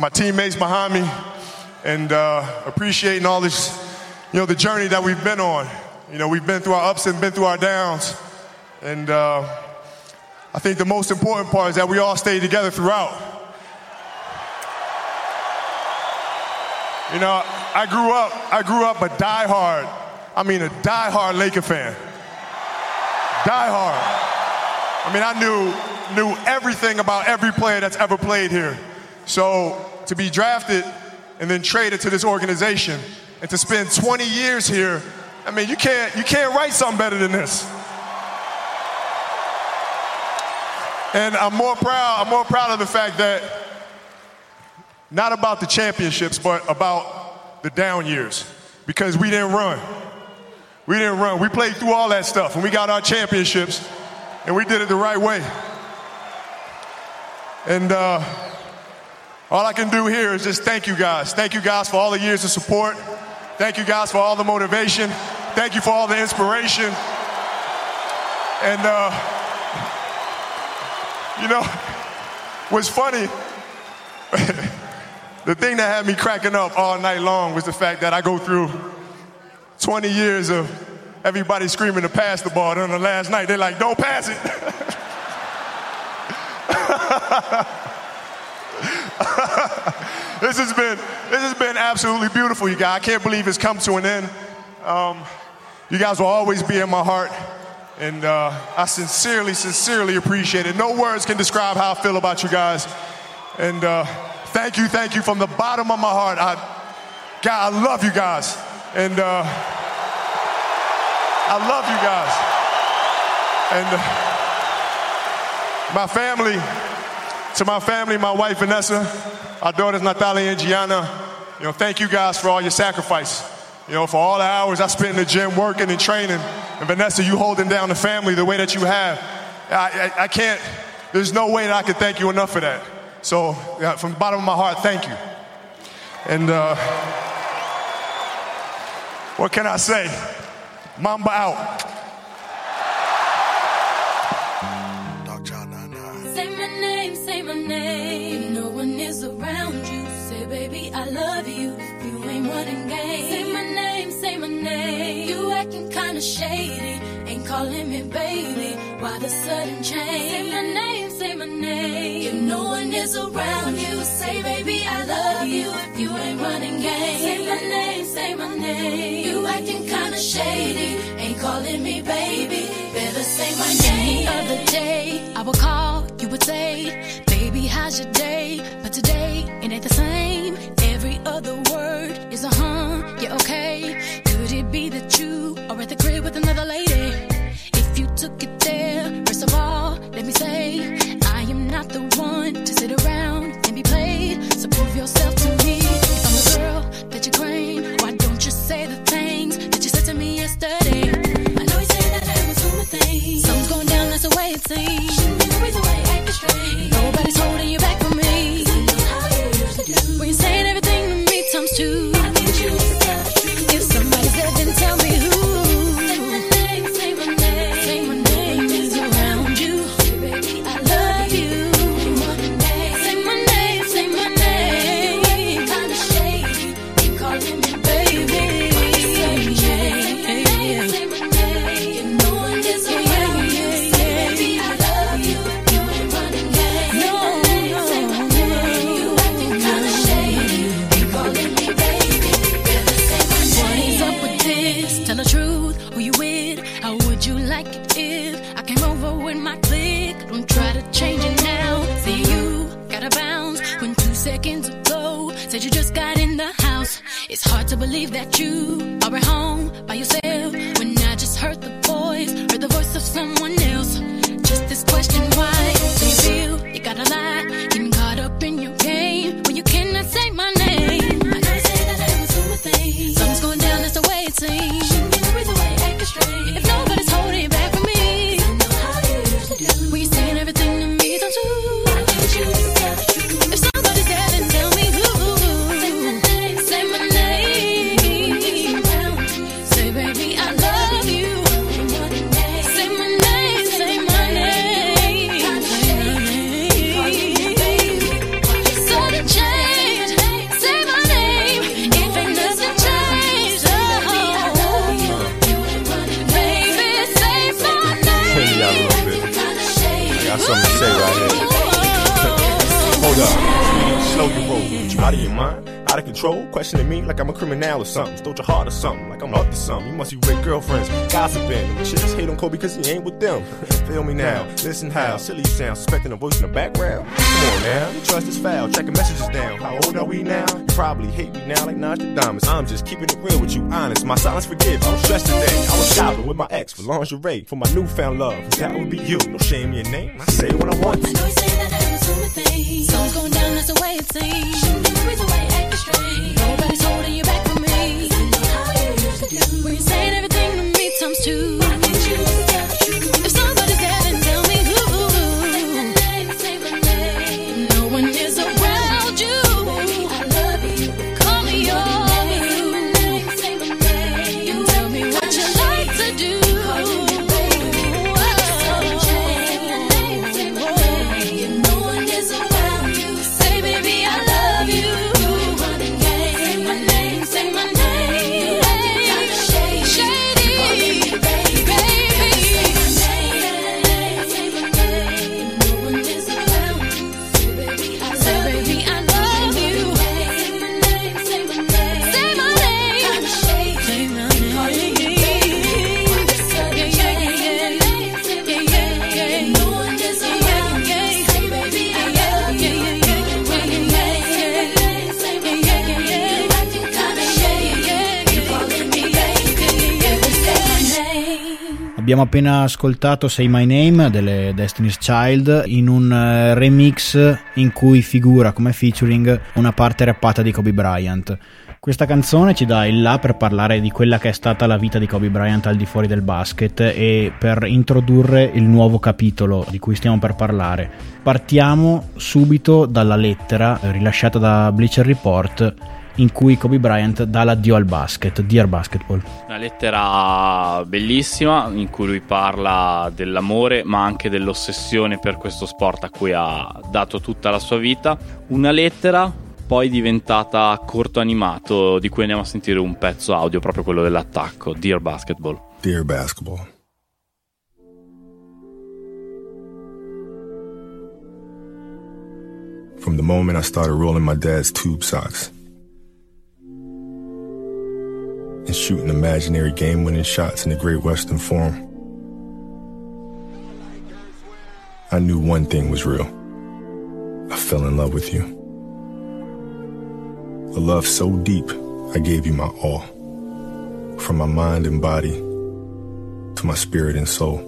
my teammates behind me, and uh, appreciating all this, you know, the journey that we've been on. You know, we've been through our ups and been through our downs. And uh, I think the most important part is that we all stayed together throughout. You know, I grew up, I grew up a diehard, I mean a diehard Laker fan. Diehard. I mean, I knew knew everything about every player that's ever played here. So to be drafted and then traded to this organization and to spend 20 years here, I mean, you can't you can't write something better than this. And I'm more proud, I'm more proud of the fact that not about the championships, but about the down years. Because we didn't run. We didn't run. We played through all that stuff and we got our championships and we did it the right way. And uh, all I can do here is just thank you guys. Thank you guys for all the years of support. Thank you guys for all the motivation. Thank you for all the inspiration. And, uh, you know, what's funny, the thing that had me cracking up all night long was the fact that I go through 20 years of everybody screaming to pass the ball. Then on the last night, they're like, don't pass it. this has been this has been absolutely beautiful, you guys. I can't believe it's come to an end. Um, you guys will always be in my heart, and uh, I sincerely, sincerely appreciate it. No words can describe how I feel about you guys. And uh, thank you, thank you from the bottom of my heart. I, God, I love you guys, and uh, I love you guys. And uh, my family, to my family, my wife Vanessa, our daughters Natalia and Gianna, you know, thank you guys for all your sacrifice. You know, for all the hours I spent in the gym working and training. And Vanessa, you holding down the family the way that you have. I, I, I can't, there's no way that I can thank you enough for that. So, yeah, from the bottom of my heart, thank you. And uh, what can I say? Mamba out. Kinda shady, ain't calling me baby. Why the sudden change? Say my name, say my name. If no one is around you, say, baby, I love you. If you ain't running game, say my name, say my name. You acting kinda shady, ain't calling me baby. Better say my name. The other day, I would call, you would say, baby, how's your day? But today, it ain't the same. It now. See you gotta bounce when two seconds ago said you just got in the house. It's hard to believe that you are at home like criminal or something. Stole your heart or something. Like I'm up to something. You must be with girlfriends. Gossiping. Them chicks hate on Kobe because he ain't with them. Feel me now. Listen how silly you sound. Suspecting a voice in the background. Come on now. You trust is foul. Checking messages down. How old are we now? You probably hate me now like Nostradamus. I'm just keeping it real with you, honest. My silence forgives. I'm stressed today. I was shopping with my ex for lingerie. For my newfound love. That would be you. No shame in your name. I say what I want. I I was things. Something's going down, that's the way it seems. Shouldn't be the reason why you acting strange. Nobody's holding you When you're saying everything to me times two. Abbiamo appena ascoltato Say My Name delle Destiny's Child in un eh, remix in cui figura come featuring una parte rappata di Kobe Bryant. Questa canzone ci dà il là per parlare di quella che è stata la vita di Kobe Bryant al di fuori del basket e per introdurre il nuovo capitolo di cui stiamo per parlare. Partiamo subito dalla lettera rilasciata da Bleacher Report in cui Kobe Bryant dà l'addio al basket, Dear Basketball. Una lettera bellissima in cui lui parla dell'amore ma anche dell'ossessione per questo sport a cui ha dato tutta la sua vita. Una lettera poi diventata corto animato di cui andiamo a sentire un pezzo audio, proprio quello dell'attacco, Dear Basketball. Dear Basketball. From the moment I started rolling my dad's tube socks and shooting imaginary game winning shots in the Great Western Forum, I knew one thing was real. I fell in love with you. A love so deep, I gave you my all. From my mind and body to my spirit and soul.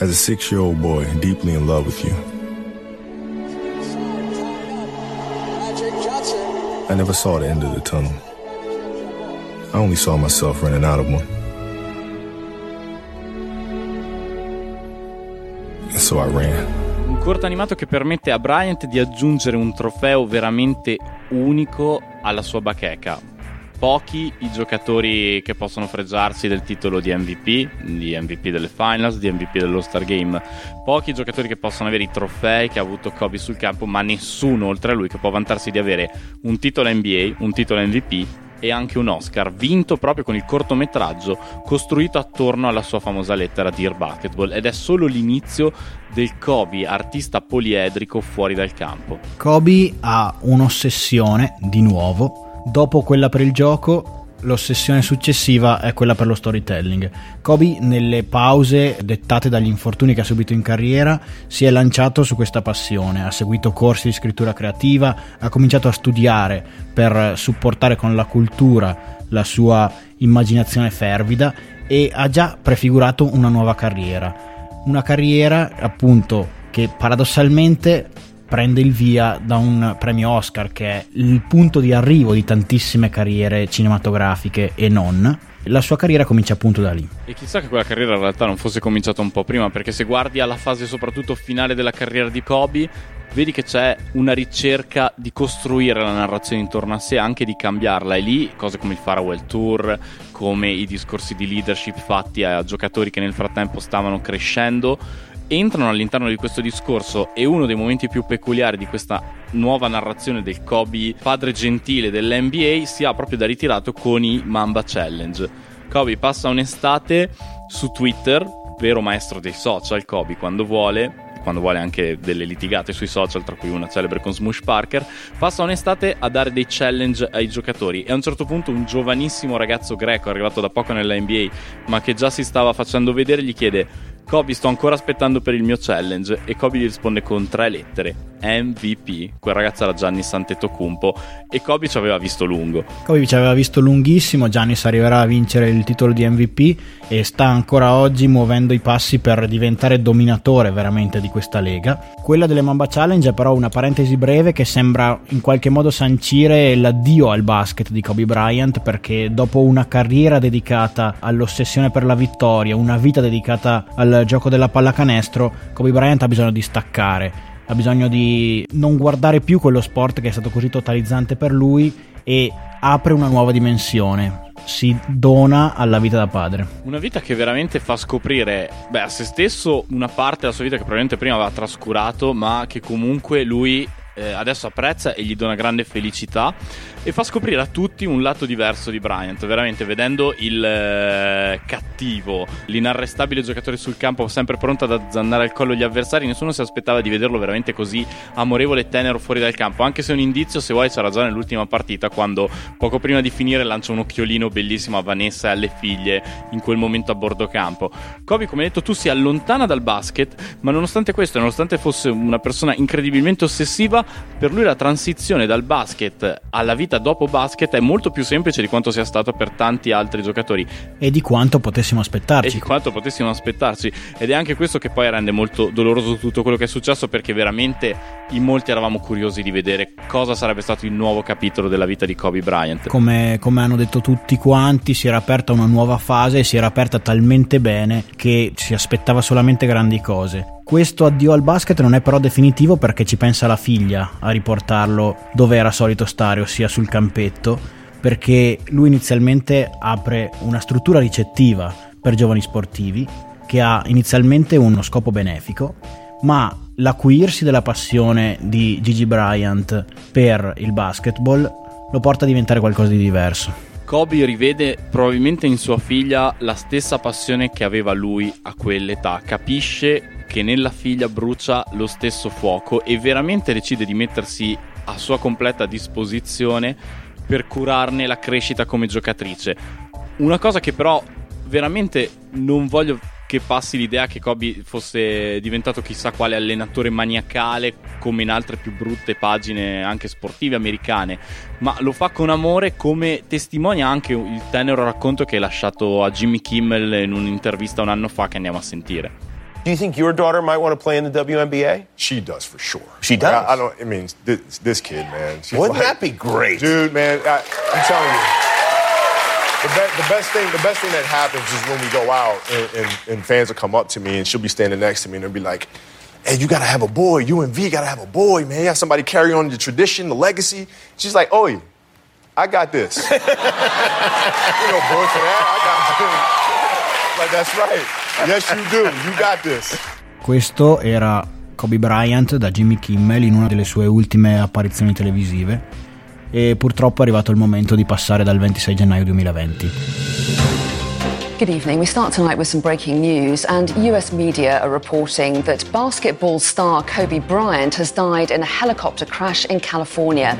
As a six year old boy, deeply in love with you, I never saw the end of the tunnel. I only saw myself running out of one. And so I ran. Un corto animato che permette a Bryant di aggiungere un trofeo veramente unico alla sua bacheca. Pochi i giocatori che possono fregiarsi del titolo di MVP, di MVP delle finals, di MVP dello Star Game. Pochi i giocatori che possono avere i trofei che ha avuto Kobe sul campo, ma nessuno oltre a lui che può vantarsi di avere un titolo NBA, un titolo MVP e anche un Oscar, vinto proprio con il cortometraggio costruito attorno alla sua famosa lettera Dear Basketball ed è solo l'inizio del Kobe, artista poliedrico fuori dal campo. Kobe ha un'ossessione, di nuovo, dopo quella per il gioco l'ossessione successiva è quella per lo storytelling. Kobe nelle pause dettate dagli infortuni che ha subito in carriera si è lanciato su questa passione, ha seguito corsi di scrittura creativa, ha cominciato a studiare per supportare con la cultura la sua immaginazione fervida e ha già prefigurato una nuova carriera. Una carriera appunto che paradossalmente prende il via da un premio Oscar che è il punto di arrivo di tantissime carriere cinematografiche e non. La sua carriera comincia appunto da lì. E chissà che quella carriera in realtà non fosse cominciata un po' prima, perché se guardi alla fase soprattutto finale della carriera di Kobe, vedi che c'è una ricerca di costruire la narrazione intorno a sé, anche di cambiarla. E lì cose come il Farewell Tour, come i discorsi di leadership fatti a giocatori che nel frattempo stavano crescendo, entrano all'interno di questo discorso e uno dei momenti più peculiari di questa nuova narrazione del Kobe padre gentile dell'NBA si ha proprio da ritirato con i Mamba Challenge. Kobe passa un'estate su Twitter, vero maestro dei social Kobe quando vuole, quando vuole anche delle litigate sui social, tra cui una celebre con Smush Parker, passa un'estate a dare dei challenge ai giocatori e a un certo punto un giovanissimo ragazzo greco arrivato da poco nella NBA ma che già si stava facendo vedere gli chiede Kobe sto ancora aspettando per il mio challenge e Kobe gli risponde con tre lettere MVP quel ragazzo era Gianni Santetocumpo e Kobe ci aveva visto lungo. Kobe ci aveva visto lunghissimo Giannis arriverà a vincere il titolo di MVP e sta ancora oggi muovendo i passi per diventare dominatore veramente di questa lega quella delle Mamba Challenge è però una parentesi breve che sembra in qualche modo sancire l'addio al basket di Kobe Bryant perché dopo una carriera dedicata all'ossessione per la vittoria una vita dedicata al gioco della pallacanestro, Kobe Bryant ha bisogno di staccare, ha bisogno di non guardare più quello sport che è stato così totalizzante per lui e apre una nuova dimensione. Si dona alla vita da padre. Una vita che veramente fa scoprire beh, a se stesso una parte della sua vita che probabilmente prima aveva trascurato, ma che comunque lui eh, adesso apprezza e gli dona grande felicità e fa scoprire a tutti un lato diverso di Bryant, veramente vedendo il eh, cattivo, l'inarrestabile giocatore sul campo sempre pronto ad azzannare al collo gli avversari, nessuno si aspettava di vederlo veramente così amorevole e tenero fuori dal campo, anche se un indizio se vuoi c'era già nell'ultima partita quando poco prima di finire lancia un occhiolino bellissimo a Vanessa e alle figlie in quel momento a bordo campo. Kobe, come detto, tu si allontana dal basket, ma nonostante questo, nonostante fosse una persona incredibilmente ossessiva, Per lui la transizione dal basket alla vita dopo basket è molto più semplice di quanto sia stato per tanti altri giocatori E di quanto potessimo e aspettarci. di quanto potessimo aspettarci. Ed è anche questo che poi rende molto doloroso tutto quello che è successo perché veramente in molti eravamo curiosi di vedere cosa sarebbe stato il nuovo capitolo della vita di Kobe Bryant. Come, come hanno detto tutti quanti, si era aperta una nuova fase e si era aperta talmente bene che si aspettava solamente grandi cose. Questo addio al basket non è però definitivo perché ci pensa la figlia a riportarlo dove era solito stare, ossia sul campetto, perché lui inizialmente apre una struttura ricettiva per giovani sportivi che ha inizialmente uno scopo benefico, ma l'acuirsi della passione di Gigi Bryant per il basketball lo porta a diventare qualcosa di diverso. Kobe rivede probabilmente in sua figlia la stessa passione che aveva lui a quell'età, capisce che nella figlia brucia lo stesso fuoco e veramente decide di mettersi a sua completa disposizione per curarne la crescita come giocatrice. Una cosa che però veramente non voglio che passi l'idea che Kobe fosse diventato chissà quale allenatore maniacale come in altre più brutte pagine anche sportive americane, ma lo fa con amore come testimonia anche il tenero racconto che hai lasciato a Jimmy Kimmel in un'intervista un anno fa che andiamo a sentire. Do you think your daughter might want to play in the WNBA? She does for sure. She Like, does? I, I don't. I mean, this, this kid, man. She's Wouldn't like- that be great? dude? Man, I, I'm telling you. The, be- the best thing, the best thing that happens is when we go out and, and, and fans will come up to me and she'll be standing next to me and they'll be like, "Hey, you gotta have a boy. You and V gotta have a boy, man. You got somebody carry on the tradition, the legacy." She's like, "Oh, I got this. you know, boy, for that, I got like that's right. Yes, you do. You got this." Questo era Kobe Bryant da Jimmy Kimmel in una delle sue ultime apparizioni televisive e purtroppo è arrivato il momento di passare dal 26 gennaio 2020. Good evening. We start tonight with some breaking news, and US media are reporting that basketball star Kobe Bryant has died in a helicopter crash in California.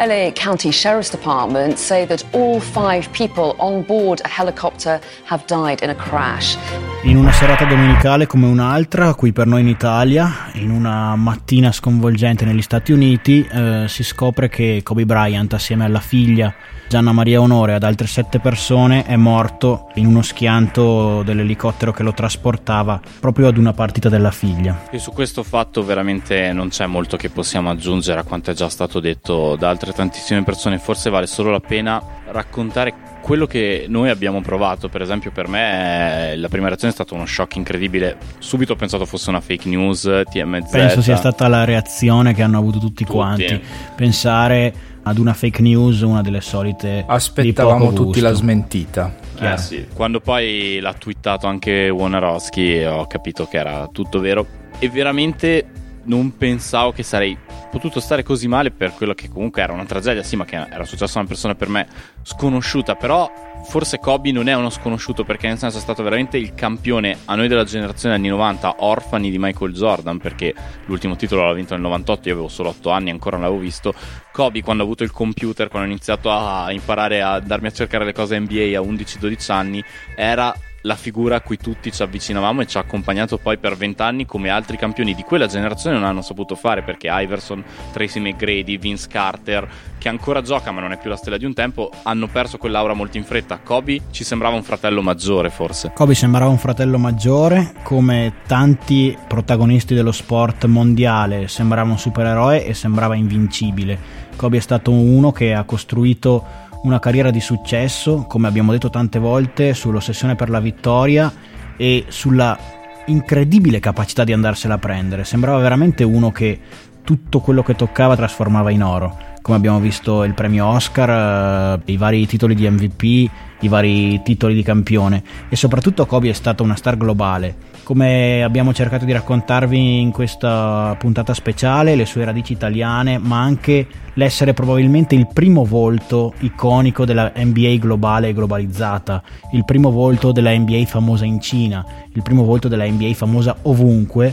LA County Sheriff's Department say that all five people on board a helicopter have died in a crash. In una serata domenicale come un'altra, qui per noi in Italia, in una mattina sconvolgente negli Stati Uniti, eh, si scopre che Kobe Bryant assieme alla figlia Gianna Maria Onore ad altre sette persone è morto in uno schianto dell'elicottero che lo trasportava proprio ad una partita della figlia. E su questo fatto veramente non c'è molto che possiamo aggiungere a quanto è già stato detto da altre tantissime persone, forse vale solo la pena raccontare quello che noi abbiamo provato, per esempio per me eh, la prima reazione è stata uno shock incredibile, subito ho pensato fosse una fake news, TMZ. Penso sia stata la reazione che hanno avuto tutti, quanti. Pensare ad una fake news, una delle solite. Aspettavamo tutti la smentita. Eh sì, quando poi l'ha twittato anche Wonarowski ho capito che era tutto vero e veramente non pensavo che sarei potuto stare così male per quello che comunque era una tragedia, sì, ma che era successo a una persona per me sconosciuta, però forse Kobe non è uno sconosciuto perché nel senso è stato veramente il campione a noi della generazione anni 90, orfani di Michael Jordan, perché l'ultimo titolo l'ha vinto nel 98, io avevo solo 8 anni, ancora non l'avevo visto. Kobe quando ha avuto il computer, quando ho iniziato a imparare a darmi a cercare le cose NBA a 11-12 anni, era la figura a cui tutti ci avvicinavamo e ci ha accompagnato poi per vent'anni come altri campioni di quella generazione non hanno saputo fare perché Iverson, Tracy McGrady, Vince Carter che ancora gioca ma non è più la stella di un tempo hanno perso quell'aura molto in fretta. Kobe ci sembrava un fratello maggiore forse. Kobe sembrava un fratello maggiore, come tanti protagonisti dello sport mondiale, sembrava un supereroe e sembrava invincibile. Kobe è stato uno che ha costruito una carriera di successo, come abbiamo detto tante volte, sull'ossessione per la vittoria e sulla incredibile capacità di andarsela a prendere. Sembrava veramente uno che tutto quello che toccava trasformava in oro. Come abbiamo visto il premio Oscar, eh, i vari titoli di MVP, i vari titoli di campione e soprattutto Kobe è stata una star globale. Come abbiamo cercato di raccontarvi in questa puntata speciale, le sue radici italiane, ma anche l'essere probabilmente il primo volto iconico della NBA globale e globalizzata, il primo volto della NBA famosa in Cina, il primo volto della NBA famosa ovunque,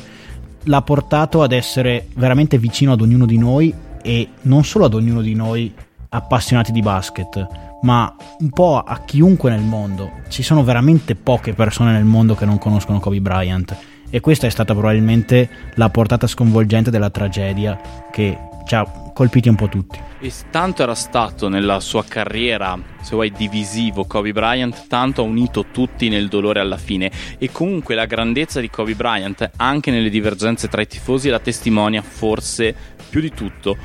l'ha portato ad essere veramente vicino ad ognuno di noi e non solo ad ognuno di noi appassionati di basket, ma un po' a chiunque nel mondo. Ci sono veramente poche persone nel mondo che non conoscono Kobe Bryant e questa è stata probabilmente la portata sconvolgente della tragedia che ci ha colpiti un po' tutti. E tanto era stato nella sua carriera, se vuoi, divisivo Kobe Bryant, tanto ha unito tutti nel dolore alla fine. E comunque la grandezza di Kobe Bryant, anche nelle divergenze tra i tifosi, la testimonia forse più di tutto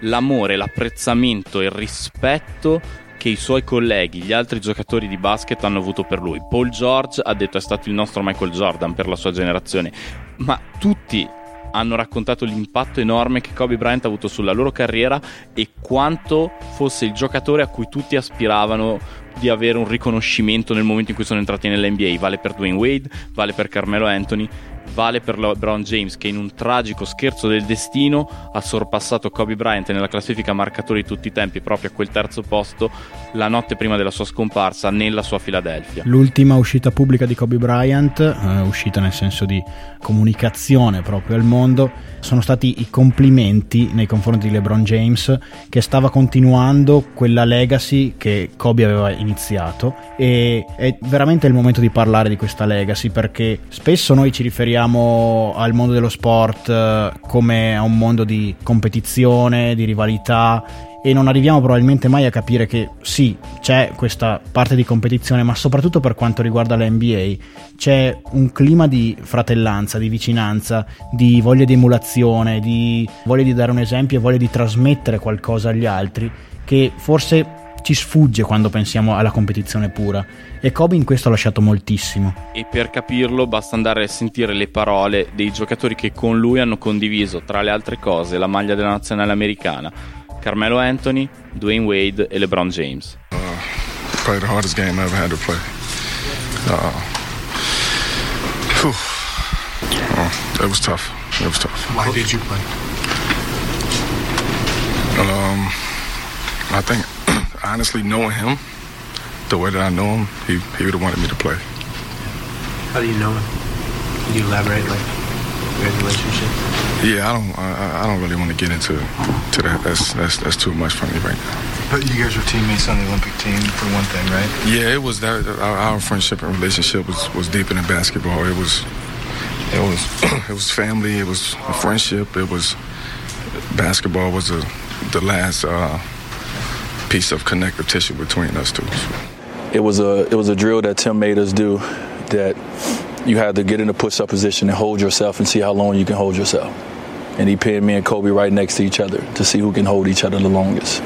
l'amore, l'apprezzamento e il rispetto che i suoi colleghi, gli altri giocatori di basket hanno avuto per lui. Paul George ha detto è stato il nostro Michael Jordan per la sua generazione, ma tutti hanno raccontato l'impatto enorme che Kobe Bryant ha avuto sulla loro carriera e quanto fosse il giocatore a cui tutti aspiravano di avere un riconoscimento nel momento in cui sono entrati nell'NBA. Vale per Dwayne Wade, vale per Carmelo Anthony, vale per LeBron James che in un tragico scherzo del destino ha sorpassato Kobe Bryant nella classifica marcatori di tutti i tempi proprio a quel terzo posto la notte prima della sua scomparsa nella sua Philadelphia. L'ultima uscita pubblica di Kobe Bryant, eh, uscita nel senso di comunicazione proprio al mondo, sono stati i complimenti nei confronti di LeBron James che stava continuando quella legacy che Kobe aveva iniziato e è veramente il momento di parlare di questa legacy perché spesso noi ci riferiamo al mondo dello sport eh, come a un mondo di competizione, di rivalità e non arriviamo probabilmente mai a capire che sì, c'è questa parte di competizione, ma soprattutto per quanto riguarda la NBA c'è un clima di fratellanza, di vicinanza, di voglia di emulazione, di voglia di dare un esempio e voglia di trasmettere qualcosa agli altri che forse ci sfugge quando pensiamo alla competizione pura e Kobe in questo ha lasciato moltissimo. E per capirlo basta andare a sentire le parole dei giocatori che con lui hanno condiviso, tra le altre cose, la maglia della nazionale americana. Carmelo Anthony, Dwayne Wade e LeBron James. Uh, the hardest game I ever had to play. Uh, whew. Oh, it was tough. It was tough. Why did you play? Um, I think honestly knowing him, the way that I know him, he he would have wanted me to play. How do you know him? Can you elaborate, like your relationship? Yeah, I don't I, I don't really want to get into to that. That's that's that's too much for me right now. But you guys were teammates on the Olympic team for one thing, right? Yeah, it was that our, our friendship and relationship was was deeper than basketball. It was it was it was family. It was a friendship. It was basketball was a, the last uh, piece of connective tissue between us two. It was a it was a drill that Tim made us do that you had to get in a push up position and hold yourself and see how long you can hold yourself. And he pinned me and Kobe right next to each other to see who can hold each other the longest.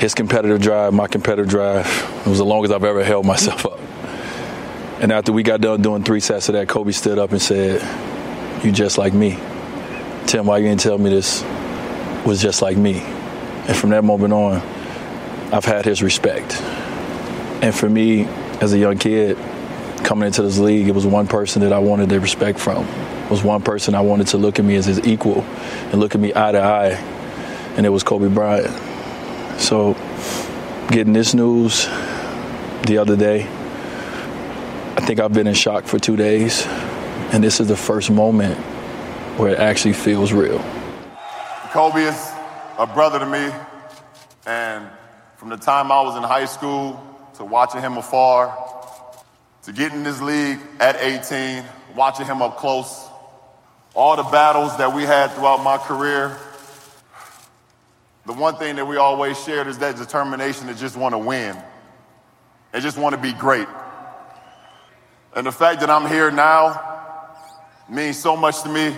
His competitive drive, my competitive drive, it was the longest I've ever held myself up. And after we got done doing three sets of that, Kobe stood up and said, You just like me. Tim, why you didn't tell me this was just like me? And from that moment on, I've had his respect. And for me, as a young kid, coming into this league, it was one person that I wanted the respect from. It was one person I wanted to look at me as his equal and look at me eye to eye, and it was Kobe Bryant. So, getting this news the other day, I think I've been in shock for two days, and this is the first moment where it actually feels real. Kobe is a brother to me, and from the time I was in high school to watching him afar, to getting in this league at 18, watching him up close, all the battles that we had throughout my career, the one thing that we always shared is that determination to just want to win and just want to be great. And the fact that I'm here now means so much to me.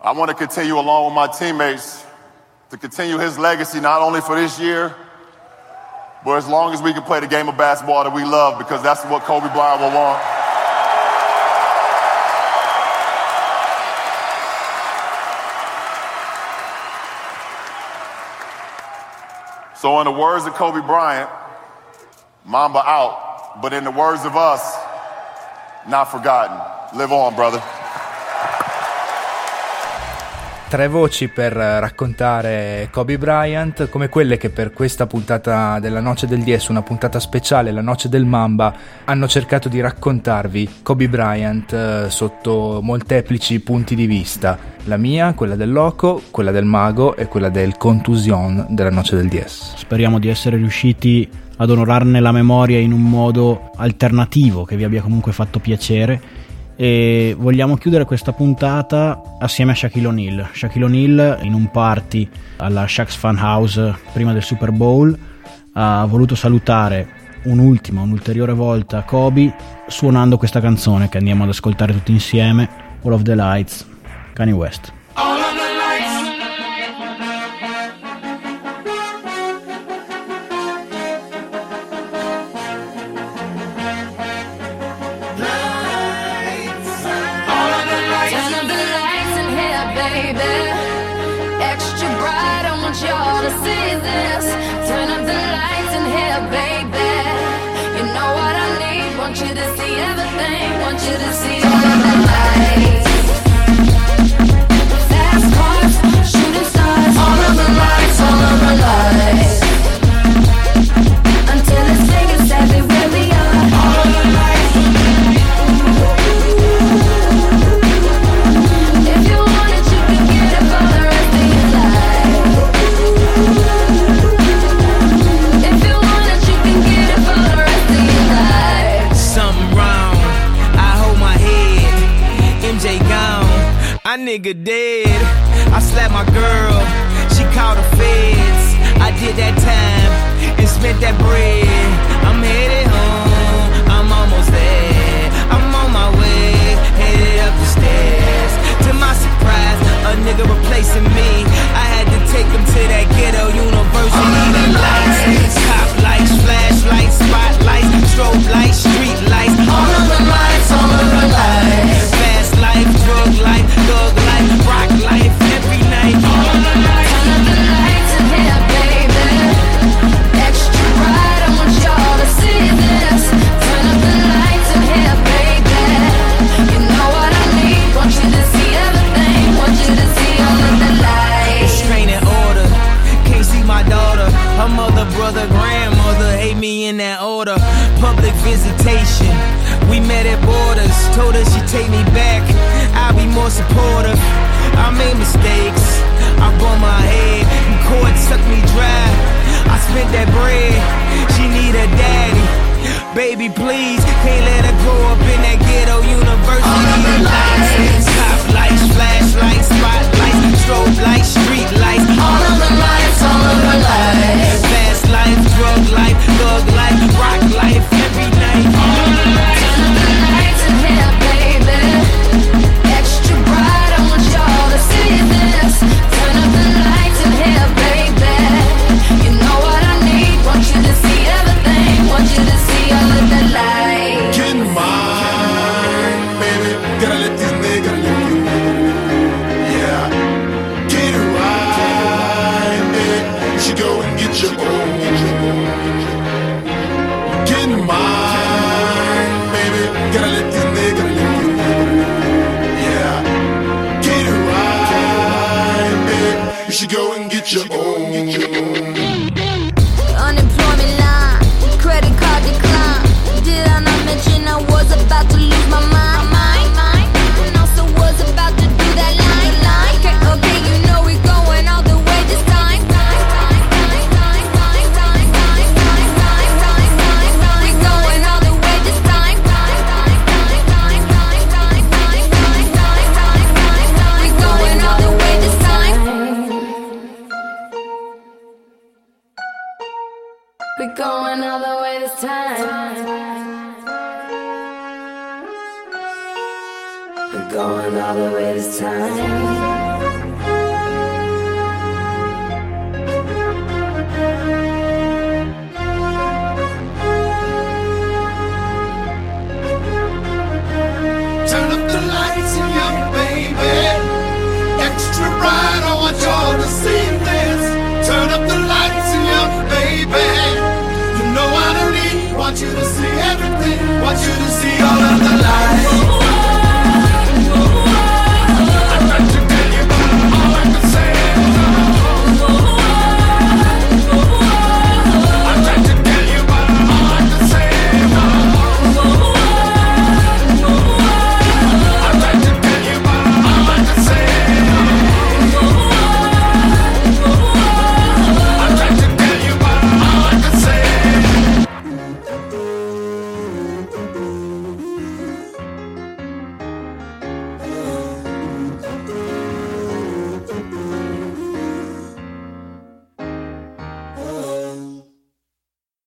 I want to continue along with my teammates to continue his legacy not only for this year, but as long as we can play the game of basketball that we love, because that's what Kobe Bryant will want. So, in the words of Kobe Bryant, Mamba out, but in the words of us, not forgotten. Live on, brother. Tre voci per raccontare Kobe Bryant, come quelle che per questa puntata della Noce del DS, una puntata speciale, la Noce del Mamba, hanno cercato di raccontarvi Kobe Bryant eh, sotto molteplici punti di vista. La mia, quella del Loco, quella del Mago e quella del Contusion della Noce del DS. Speriamo di essere riusciti ad onorarne la memoria in un modo alternativo che vi abbia comunque fatto piacere e vogliamo chiudere questa puntata assieme a Shaquille O'Neal. Shaquille O'Neal in un party alla Shaq's Fan House prima del Super Bowl ha voluto salutare un'ultima, un'ulteriore volta Kobe suonando questa canzone che andiamo ad ascoltare tutti insieme, All of the Lights, Kanye West. my girl. She called the feds. I did that time. get your own. Get your own.